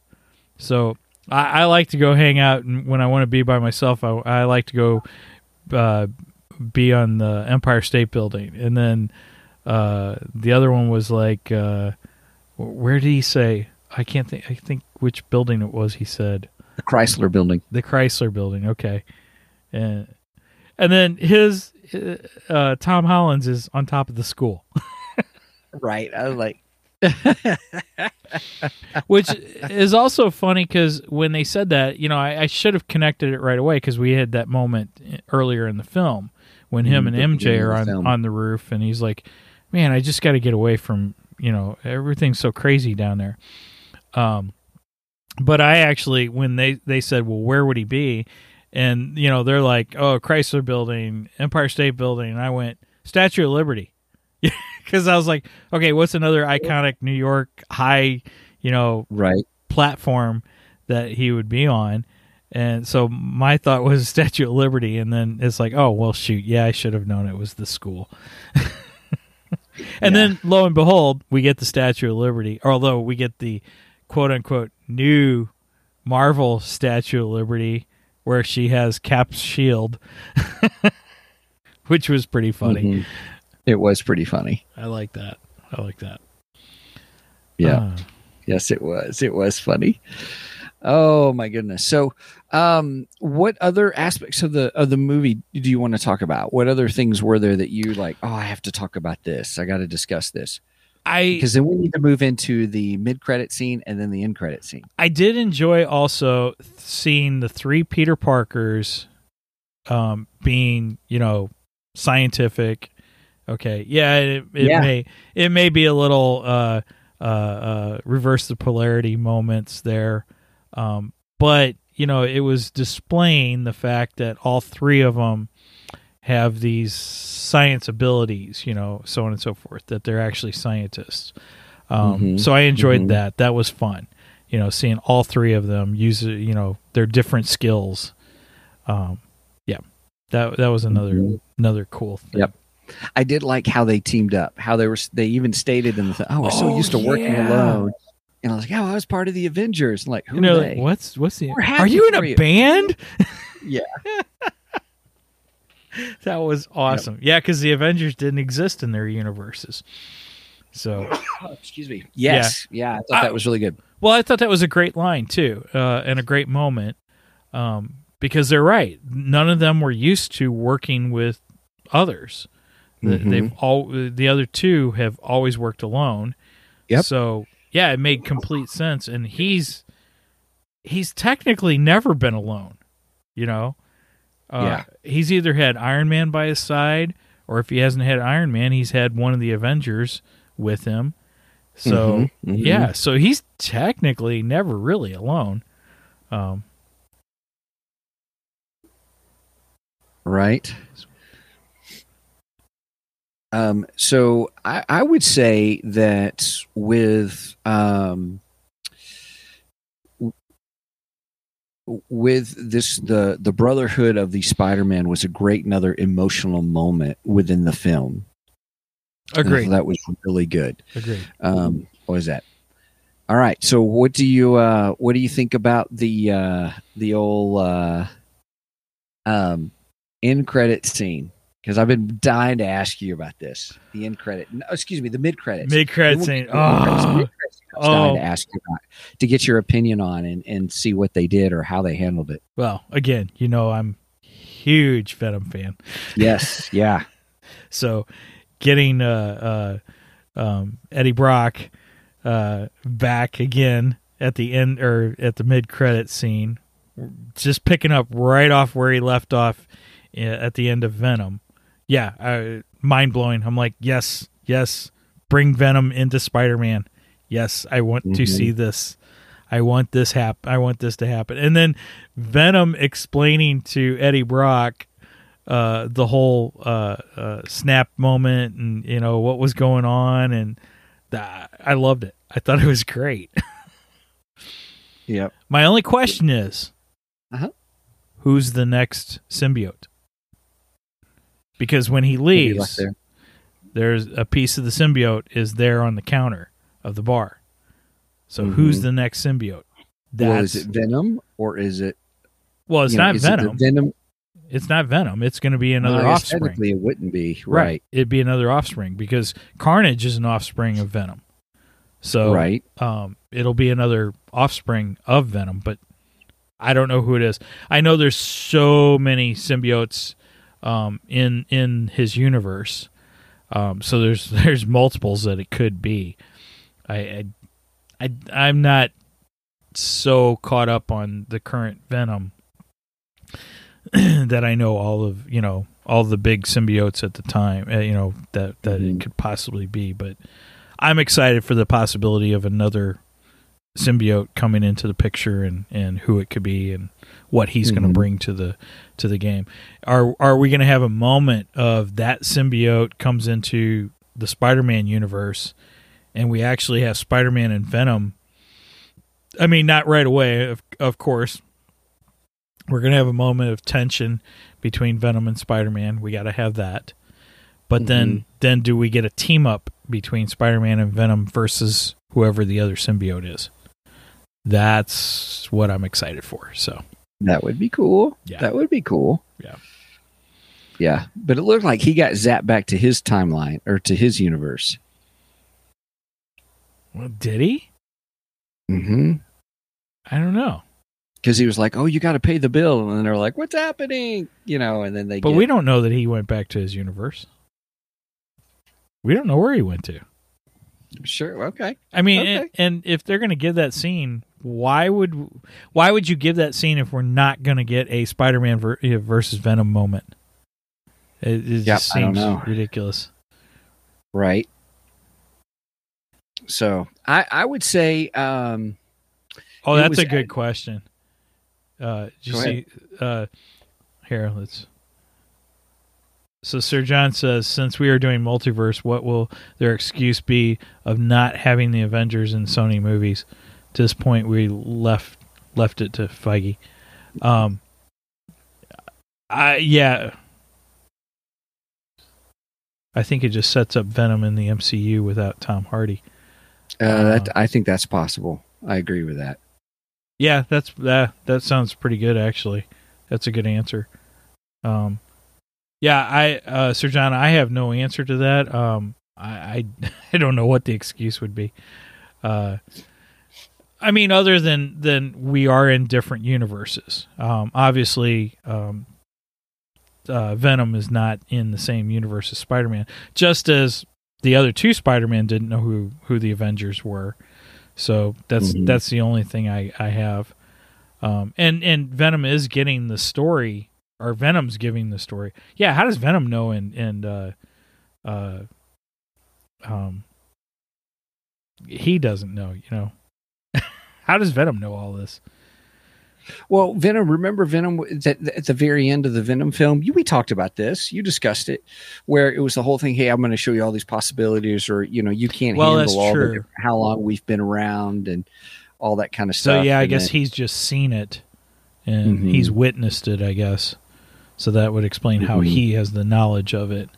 So I, I like to go hang out, and when I want to be by myself, I, I like to go uh, be on the Empire State Building, and then uh, the other one was like, uh, where did he say? I can't think. I think which building it was. He said the Chrysler building. the Chrysler Building. Okay, and and then his uh, Tom Holland's is on top of the school, Right. I was like, which is also funny because when they said that, you know, I, I should have connected it right away because we had that moment earlier in the film when him Mhm, and MJ are on the on the roof, and he's like, "Man, I just got to get away from you know everything's so crazy down there." Um, but I actually when they they said, "Well, where would he be?" And you know they're like, "Oh, Chrysler Building, Empire State Building," and I went Statue of Liberty because I was like, "Okay, what's another iconic New York high, you know, right. platform that he would be on?" And so my thought was Statue of Liberty, and then it's like, "Oh, well, shoot, yeah, I should have known it was the school." and Yeah. then lo and behold, we get the Statue of Liberty, although we get the quote unquote new Marvel Statue of Liberty where she has Cap's shield, which was pretty funny. Mhm. It was pretty funny. I like that. I like that. Yeah. Uh, Yes, it was. It was funny. Oh my goodness. So, um, what other aspects of the of the movie do you want to talk about? What other things were there that you like? Oh, I have to talk about this. I got to discuss this I because then we need to move into the mid credit scene and then the end credit scene. I did enjoy also seeing the three Peter Parkers um, being, you know, scientific. Okay, yeah, it, it Yeah. may it may be a little uh, uh, uh, reverse the polarity moments there, um, but you know, it was displaying the fact that all three of them have these science abilities, you know, so on and so forth, that they're actually scientists. Um, Mhm. So I enjoyed Mhm. that. That was fun you know, seeing all three of them use, you know, their different skills. Um, yeah, that that was another Mhm. another cool thing. Yep. I did like how they teamed up. How they were. They even stated in the. Th- oh, we're so Oh, used to working yeah. alone. And I was like, "Oh, I was part of the Avengers." Like, who You know, like, what's what's the? Are you in a you. band? Yeah. That was awesome. Yeah, because the Avengers didn't exist in their universes. So, excuse me. Yes. Yeah. I thought I- that was really good. well, I thought that was a great line too, uh, and a great moment, um, because they're right. None of them were used to working with others. Th- Mhm. They've all the other two have always worked alone. Yep. So yeah, it made complete sense, and he's he's technically never been alone. You know, uh, Yeah. He's either had Iron Man by his side, or if he hasn't had Iron Man, he's had one of the Avengers with him. So Mhm, mhm. yeah, so he's technically never really alone. Um, Right. Um, so I, I would say that with um, w- with this the the brotherhood of the Spider-Man was a great another emotional moment within the film. Agreed. That was really good. Agreed. Um, what was that? All right. So what do you uh what do you think about the uh the old uh um end credit scene? Because I've been dying to ask you about this. The end credit. No, excuse me, the mid credits. Mid credit scene. Oh, I was dying Oh. to ask you about to get your opinion on and, and see what they did or how they handled it. well, again, you know I'm huge Venom fan. Yes, yeah. So getting uh, uh, um, Eddie Brock uh, back again at the end or at the mid credit scene, just picking up right off where he left off uh, at the end of Venom. Yeah, uh, mind blowing. I'm like, yes, yes, bring Venom into Spider Man. Yes, I want to Mhm. see this. I want this hap- I want this to happen. And then Venom explaining to Eddie Brock uh, the whole uh, uh, snap moment and you know what was going on, and that, I loved it. I thought it was great. Yep. My only question is, Uh-huh. who's the next symbiote? Because when he leaves, there. there's a piece of the symbiote is there on the counter of the bar. So who's Mhm. the next symbiote? Well, That's is it Venom or is it well, it's you know, not it Venom. Venom it's not Venom. It's going to be another Well, guess offspring. Technically, it wouldn't be Right. right. It'd be another offspring because Carnage is an offspring of Venom. So Right. um, it'll be another offspring of Venom, but I don't know who it is. I know there's so many symbiotes um, in in his universe. Um, so there's there's multiples that it could be. I, I I I'm not so caught up on the current Venom that I know all of you know all the big symbiotes at the time. Uh, you know that that it Mhm. could possibly be, but I'm excited for the possibility of another symbiote coming into the picture and, and who it could be and what he's going to mm-hmm. bring to the to the game. Are are we going to have a moment of that symbiote comes into the Spider-Man universe and we actually have Spider-Man and Venom? I mean, not right away, of, of course. We're going to have a moment of tension between Venom and Spider-Man. We got to have that. But mm-hmm. then then do we get a team up between Spider-Man and Venom versus whoever the other symbiote is? That's what I'm excited for. So, That would be cool. Yeah. That would be cool. Yeah. Yeah. But it looked like he got zapped back to his timeline or to his universe. well, did he? Mm-hmm. I don't know. Because he was like, "Oh, you got to pay the bill," and then they're like, "What's happening?" You know, and then they. But get, we don't know that he went back to his universe. We don't know where he went to. Sure. Okay. I mean, Okay. and, and if they're going to give that scene, why would why would you give that scene if we're not going to get a Spider-Man ver- versus Venom moment? It, it Yep, just seems ridiculous. Right. So I I would say um Oh, that's was a good at- question. Uh, did you Go see? Uh, here, let's. So Sir John says, since we are doing multiverse, what will their excuse be of not having the Avengers in Sony movies? To this point, we left left it to Feige. Um, I yeah, I think it just sets up Venom in the MCU without Tom Hardy. Uh, that I think that's possible. I agree with that. Yeah, that's that. That sounds pretty good, actually. That's a good answer. Um, yeah, I, uh, Sir John, I have no answer to that. Um, I, I, I don't know what the excuse would be. Uh, I mean, other than than we are in different universes. Um, obviously, um, uh, Venom is not in the same universe as Spider Man, just as the other two Spider Man didn't know who who the Avengers were. So that's Mhm. that's the only thing I I have. Um, and and Venom is getting the story, or Venom's giving the story. Yeah, how does Venom know? And and uh, uh, um, he doesn't know. You know, how does Venom know all this? Well, Venom. Remember Venom at, at the very end of the Venom film. You, we talked about this. You discussed it, where it was the whole thing. Hey, I'm going to show you all these possibilities, or you know, you can't Well, handle all the how long we've been around and all that kind of stuff. So yeah, I And guess then- he's just seen it, and Mhm. he's witnessed it. I guess, so that would explain how Mhm. he has the knowledge of it.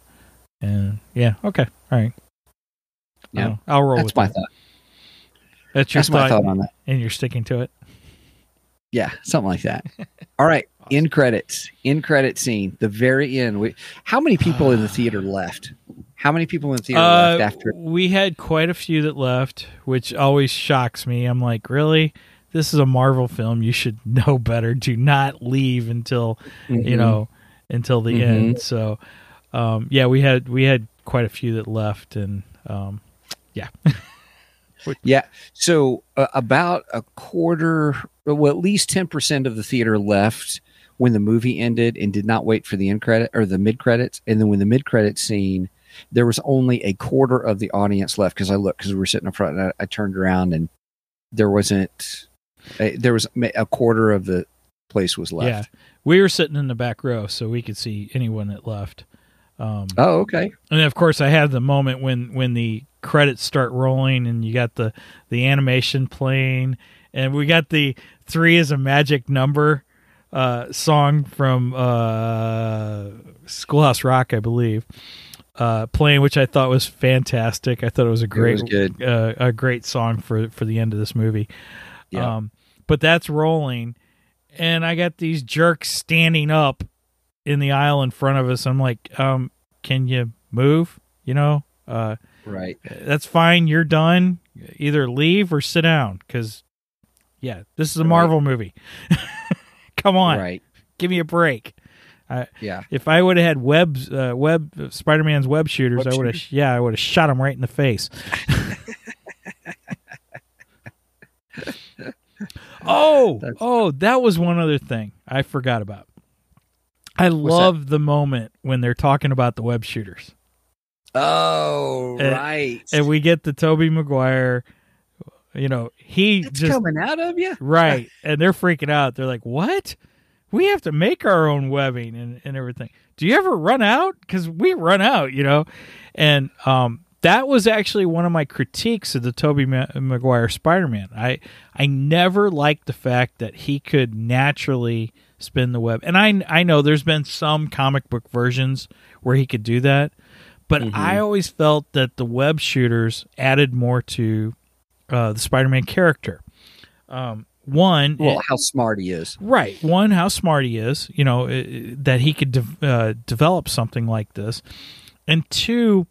And yeah, okay, all right. Yeah. I'll, I'll roll that's with my that. thought. That's your That's my thought, thought on that. and you're sticking to it. Yeah, something like that. All right, in credits, in credit scene, the very end. We, how many people in the theater left? How many people in the theater Uh, left after? we had quite a few that left, which always shocks me. I'm like, really? This is a Marvel film. You should know better. Do not leave until you Mhm. know until the Mhm. end. So, um, yeah, we had we had quite a few that left, and um, yeah, Yeah. So uh, about a quarter, well, at least ten percent of the theater left when the movie ended and did not wait for the end credit or the mid credits. And then when the mid credit scene, there was only a quarter of the audience left because I looked because we were sitting in front and I, I turned around and there wasn't. Uh, there was a quarter of the place was left. yeah. We were sitting in the back row, so we could see anyone that left. Um, Oh, okay. and of course, I had the moment when when the credits start rolling, and you got the the animation playing, and we got the three is a magic number uh, song from uh, Schoolhouse Rock, I believe, uh, playing, which I thought was fantastic. I thought it was a great, was good. Uh, a great song for for the end of this movie. Yeah. Um, but that's rolling, and I got these jerks standing up in the aisle in front of us. I'm like, um, can you move? You know, uh, Right. that's fine. You're done. Either leave or sit down, because yeah, this is a Right. Marvel movie. Come on, Right. give me a break. Yeah. If I would have had webs, uh, web Spider Man's web shooters, Web I would have. Yeah, I would have shot him right in the face. oh, That's- oh, that was one other thing I forgot about. I love the moment when they're talking about the web shooters, Oh, And- right. and we get the Tobey Maguire. You know, he it's just coming out of you. right, and they're freaking out. They're like, "What? We have to make our own webbing and, and everything. Do you ever run out? Because we run out, you know." And um, that was actually one of my critiques of the Tobey Ma- Maguire Spider-Man. I I never liked the fact that he could naturally spin the web, and I I know there's been some comic book versions where he could do that, but Mhm. I always felt that the web shooters added more to uh, the Spider-Man character. Um, one, Well, how smart he is. Right. One, how smart he is, you know, uh, that he could de- uh, develop something like this. And two,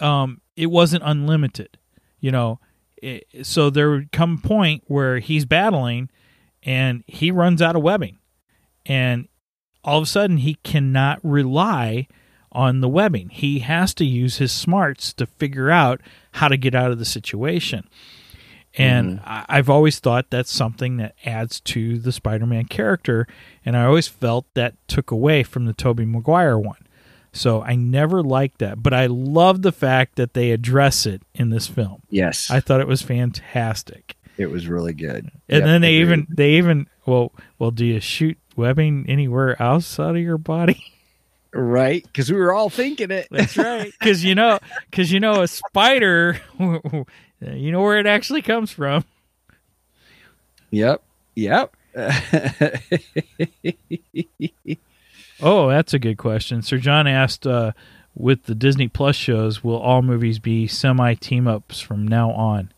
um, it wasn't unlimited, you know. It, so there would come a point where he's battling and he runs out of webbing. And all of a sudden, he cannot rely on the webbing. He has to use his smarts to figure out how to get out of the situation. And mm-hmm. I I've always thought that's something that adds to the Spider-Man character, and I always felt that took away from the Tobey Maguire one. So I never liked that, but I love the fact that they address it in this film. Yes, I thought it was fantastic. it was really good. And Yep, then they agreed. even they even well well do you shoot webbing anywhere outside of your body? Right because we were all thinking it. That's right. Cuz you know cuz you know a spider you know where it actually comes from. Yep. Yep. Oh, that's a good question. Sir John asked, uh, with the Disney Plus shows, will all movies be semi team ups from now on?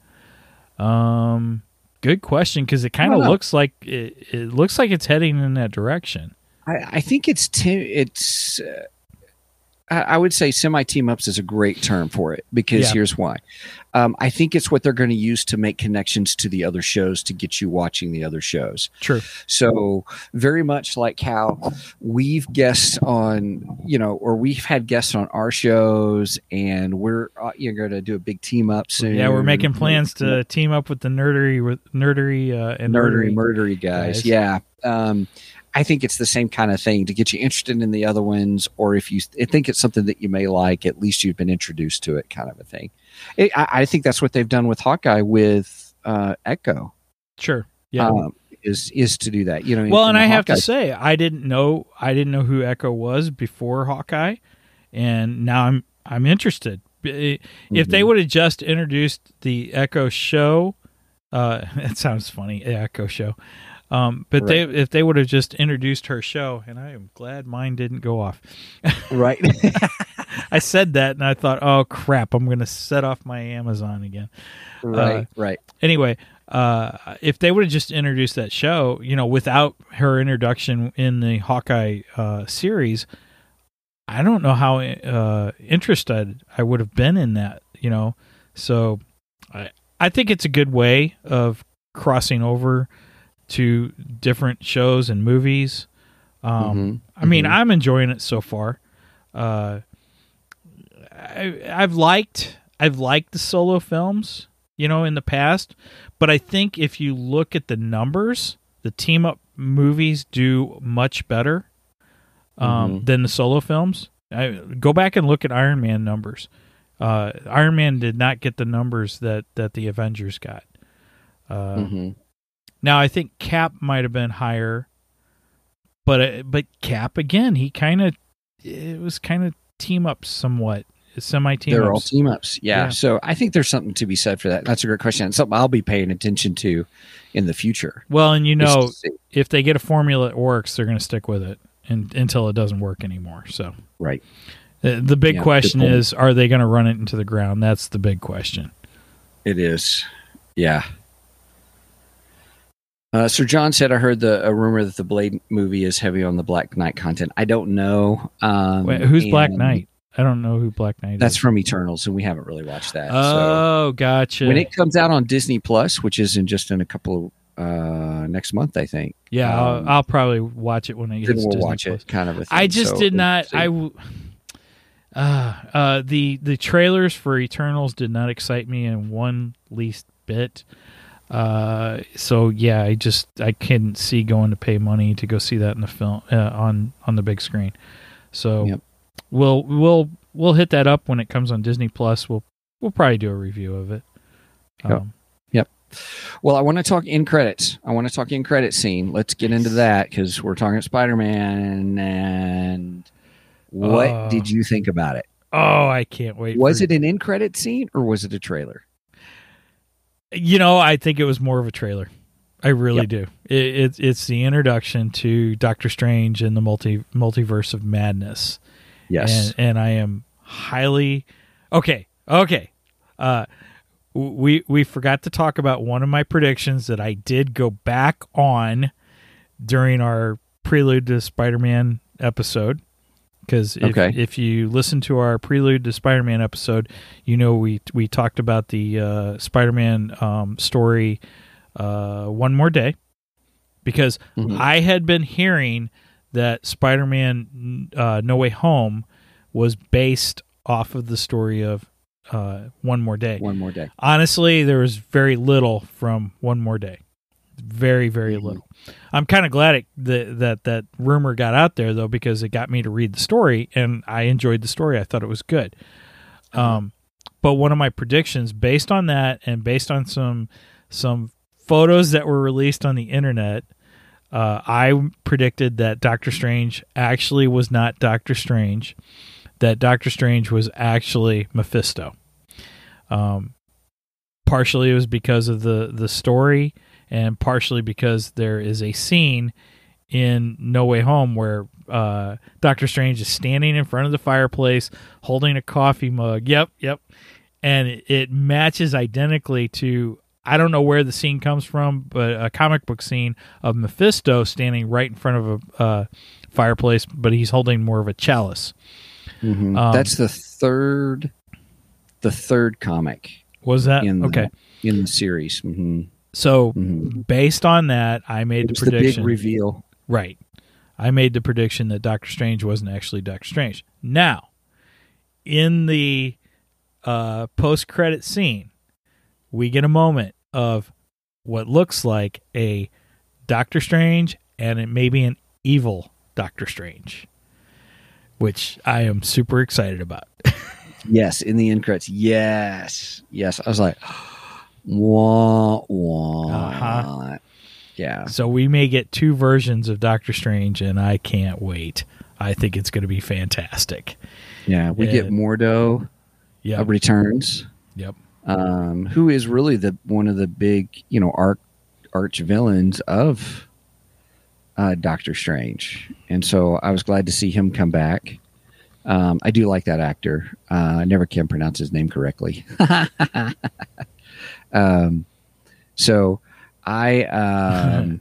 Um, good question because it kind of looks like it, it looks like it's heading in that direction. I, I think it's te- it's. Uh, I I would say semi team ups is a great term for it because Yeah. here's why. Um, I think it's what they're going to use to make connections to the other shows to get you watching the other shows. True. So very much like how we've guests on, you know, or we've had guests on our shows, and we're uh, you're going to do a big team up soon. Yeah, we're making plans to team up with the nerdery with nerdery uh, and nerdery, nerdery. murdery guys. guys. Yeah. Um, I think it's the same kind of thing to get you interested in the other ones, or if you th- think it's something that you may like, at least you've been introduced to it, kind of a thing. It, I, I think that's what they've done with Hawkeye with uh, Echo. Sure. Yeah. Um, is is to do that, you know. well, in and I have to say, I didn't know I didn't know who Echo was before Hawkeye, and now I'm I'm interested. If they Mhm. would have just introduced the Echo show, uh, it sounds funny, Echo show. Um, but they if they would have just introduced her show, and I am glad mine didn't go off. right? I said that, and I thought, oh crap, I'm going to set off my Amazon again. right, right. anyway, uh, if they would have just introduced that show, you know, without her introduction in the Hawkeye uh, series, I don't know how uh, interested I would have been in that. You know, so I I think it's a good way of crossing over to different shows and movies. Um, Mhm, I mean, mhm. I'm enjoying it so far. Uh, I, I've liked I've liked the solo films, you know, in the past, but I think if you look at the numbers, the team up movies do much better um, Mhm. than the solo films. I, go back and look at Iron Man numbers. Uh, Iron Man did not get the numbers that that the Avengers got. Uh, Mhm. Now I think Cap might have been higher, but uh, but Cap again, he kind of it was kind of team up somewhat, semi team They're all team ups. Yeah. Yeah. So I think there's something to be said for that. That's a great question. It's something I'll be paying attention to in the future. Well, and you know, if they get a formula that works, they're going to stick with it and, until it doesn't work anymore. So Right. the, the big Yeah, question is, are they going to run it into the ground? That's the big question. It is. Yeah. Uh, Sir John said, I heard the a rumor that the Blade movie is heavy on the Black Knight content. I don't know. Um, Wait, who's Black Knight? I don't know who Black Knight That's is. from Eternals, and we haven't really watched that. so. Oh, gotcha. When it comes out on Disney Plus, which is in just in a couple of uh, next month, I think. yeah, um, I'll, I'll probably watch it when it gets we'll Disney watch Plus. it, kind of a thing. I just So did not. I w- uh, uh, the the trailers for Eternals did not excite me in one least bit. Uh, so yeah, I just I couldn't see going to pay money to go see that in the film uh, on on the big screen. So Yep. we'll we'll we'll hit that up when it comes on Disney Plus. We'll we'll probably do a review of it. Yep. Um, Well, I want to talk in credits. I want to talk in credit scene. Let's get into that because we're talking Spider Man. And what Uh, did you think about it? oh, I can't wait. Was it an in credit scene or was it a trailer? You know, I think it was more of a trailer. I really Yep. do. It, it's it's the introduction to Doctor Strange and the multi multiverse of madness, Yes. and and I am highly okay. Okay, uh, we we forgot to talk about one of my predictions that I did go back on during our prelude to Spider-Man episode. Because if, Okay. if you listen to our prelude to Spider-Man episode, you know we we talked about the uh, Spider-Man um, story uh, one more day because Mhm. I had been hearing that Spider-Man uh, No Way Home was based off of the story of uh, One More Day. One more day. Honestly, there was very little from One More Day. Very, very Mhm. little. I'm kind of glad it, that that that rumor got out there though because it got me to read the story and I enjoyed the story. I thought it was good. Um, but one of my predictions, based on that and based on some some photos that were released on the internet, uh, I predicted that Doctor Strange actually was not Doctor Strange. That Doctor Strange was actually Mephisto. Um, partially it was because of the the story, and partially because there is a scene in No Way Home where uh, Doctor Strange is standing in front of the fireplace holding a coffee mug. Yep, yep, and it, it matches identically to I don't know where the scene comes from, but a comic book scene of Mephisto standing right in front of a uh, fireplace, but he's holding more of a chalice. Mhm. Um, That's the third, the third comic Was that in the, okay? in the series. hmm So hmm based on that, I made the was the big prediction. reveal. Right. I made the prediction that Doctor Strange wasn't actually Doctor Strange. Now, in the uh, post credit scene, we get a moment of what looks like a Doctor Strange and it may be an evil Doctor Strange, which I am super excited about. Yes, in the end credits. Yes, yes. I was like, wah wah. Uh-huh. Yeah. So we may get two versions of Doctor Strange, and I can't wait. I think it's going to be fantastic. Yeah, we get And- Mordo Yeah. uh, returns, Yep. um, who is really the one of the big, you know, arch arch villains of uh, Doctor Strange, and so I was glad to see him come back. Um, I do like that actor. Uh, I never can pronounce his name correctly. um, so I, um,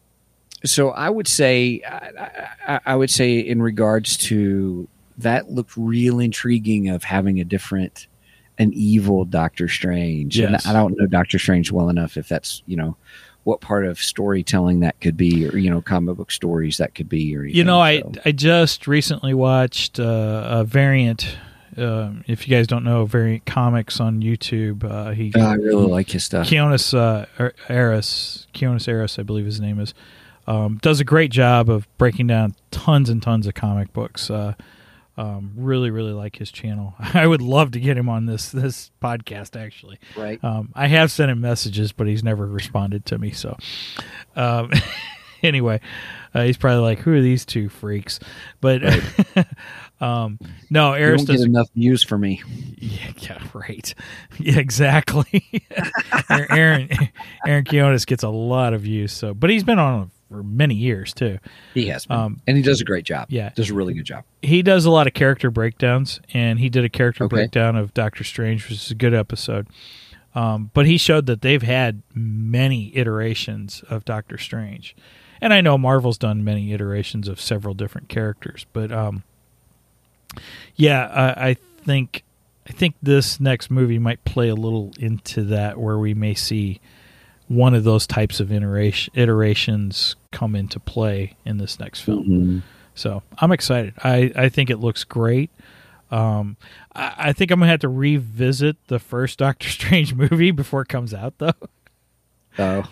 so I would say, I, I, I would say in regards to that looked real intriguing of having a different, an evil Doctor Strange. Yes. And I don't know Doctor Strange well enough if that's, you know, what part of storytelling that could be, or, you know, comic book stories that could be, or You know, I so. I just recently watched uh, a variant. Um, if you guys don't know Variant Comics on YouTube, uh, he Oh, I really like his stuff. Keonis uh, Er- Eris, Keonis Eris, I believe his name is, um, does a great job of breaking down tons and tons of comic books. Uh, um, really, really like his channel. I would love to get him on this this podcast. Actually, Right. um, I have sent him messages, but he's never responded to me. So, um, anyway, uh, he's probably like, "Who are these two freaks?" But um, no, You Eris don't get enough views for me. yeah, yeah, right. Yeah, exactly. Aaron Aaron Keonis gets a lot of views, so but he's been on for many years too. He has been. Um, and he does a great job. yeah. Does a really good job. He does a lot of character breakdowns, and he did a character Okay. breakdown of Doctor Strange, which is a good episode. Um, but he showed that they've had many iterations of Doctor Strange, and I know Marvel's done many iterations of several different characters, but um, yeah, I, I think I think this next movie might play a little into that, where we may see one of those types of iteration, iterations come into play in this next film. Mhm. So I'm excited. I, I think it looks great. Um, I, I think I'm gonna have to revisit the first Doctor Strange movie before it comes out, though. Oh,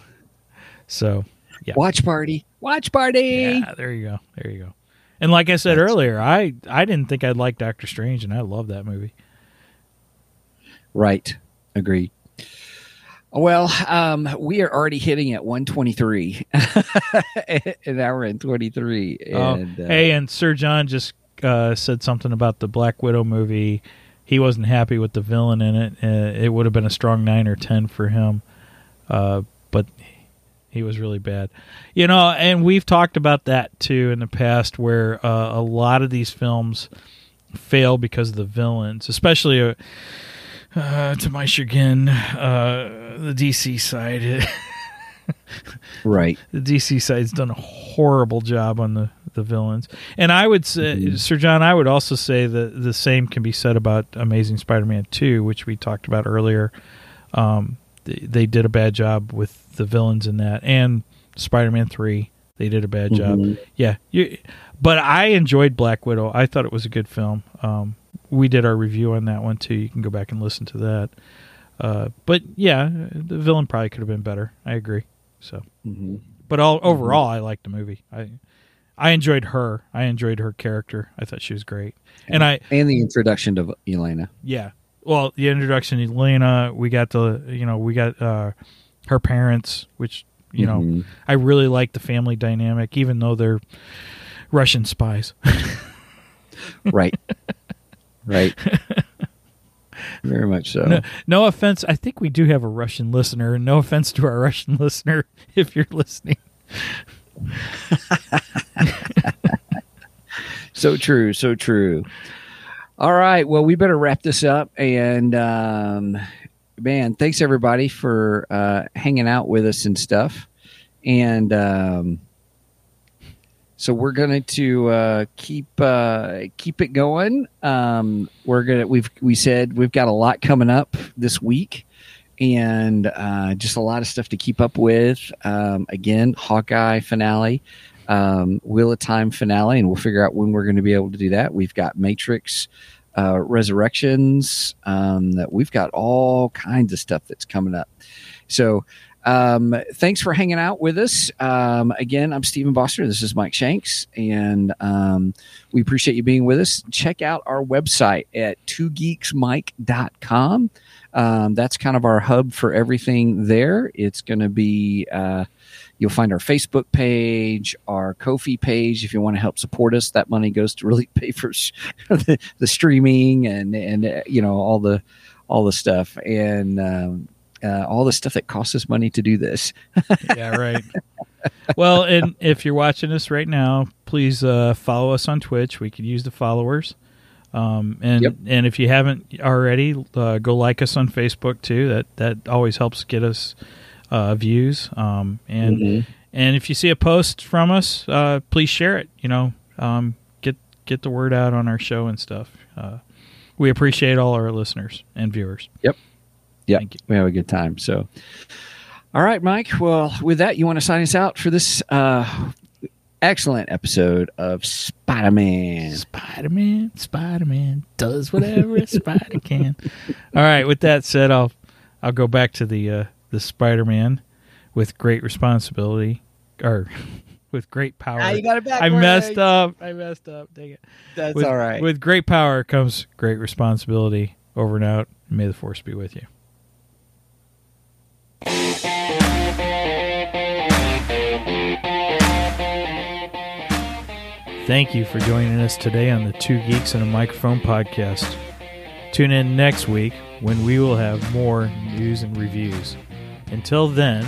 So Yeah. watch party. Watch party. yeah, there you go, there you go. And like I said That's- earlier, I I didn't think I'd like Doctor Strange, and I love that movie. Right. Agreed. Well, um, we are already hitting at 123, an hour and 23. Oh, And, uh, hey, and Sir John just uh, said something about the Black Widow movie. He wasn't happy with the villain in it. Uh, it would have been a strong nine or ten for him, uh, he was really bad. You know, and we've talked about that too in the past, where uh, a lot of these films fail because of the villains, especially. Uh, uh, to my chagrin, uh, the DC side. right. the DC side's done a horrible job on the, the villains. And I would say, Mhm. Sir John, I would also say that the same can be said about Amazing Spider Man 2, which we talked about earlier. Um, they, they did a bad job with the villains in that. And Spider Man 3, they did a bad job. Mhm. Yeah. You, but I enjoyed Black Widow. I thought it was a good film. Um, we did our review on that one too. You can go back and listen to that. Uh, but yeah, the villain probably could have been better. I agree. So Mhm. but all overall i liked the movie i i enjoyed her i enjoyed her character i thought she was great and i And the introduction of Elena. yeah well the introduction to elena we got the you know we got uh her parents which you know Mhm. i really like the family dynamic even though they're russian spies Right. right. Very much so. no, no offense i think we do have a russian listener and no offense to our russian listener if you're listening So true, so true. All right, well, we better wrap this up. And um, man, thanks everybody for uh, hanging out with us and stuff. And um, so we're going to uh, keep uh, keep it going. Um, we're gonna we've we said we've got a lot coming up this week, and uh, just a lot of stuff to keep up with. Um, again, Hawkeye finale, um, Wheel of Time finale, and we'll figure out when we're going to be able to do that. We've got Matrix uh, Resurrections. Um, that we've got all kinds of stuff that's coming up. So um, thanks for hanging out with us. Um, again, I'm Stephen Boster. This is Mike Shanks, and um, we appreciate you being with us. Check out our website at twogeeksmike.com. Um, that's kind of our hub for everything there. It's going to be, uh, you'll find our Facebook page, our Ko-fi page. If you want to help support us, that money goes to really pay for the, the streaming and, and, uh, you know, all the, all the stuff. And, um, uh, all the stuff that costs us money to do this. yeah, right. Well, and if you're watching us right now, please uh, follow us on Twitch. We could use the followers. Um, and Yep. and if you haven't already, uh, go like us on Facebook too. That that always helps get us uh, views. Um, and Mhm. and if you see a post from us, uh, please share it. You know, um, get get the word out on our show and stuff. Uh, we appreciate all our listeners and viewers. Yep. Yeah, we have a good time. So, all right, Mike. Well, with that, you want to sign us out for this uh, excellent episode of Spider Man. Spider Man, Spider Man does whatever a spider can. All right. With that said, I'll I'll go back to the uh, the Spider Man with great responsibility or with great power. Ah, got it back. I messed up. I messed up. Dang it. That's with, all right. With great power comes great responsibility. Over and out. May the force be with you. Thank you for joining us today on the Two Geeks and a Microphone podcast. Tune in next week when we will have more news and reviews. Until then,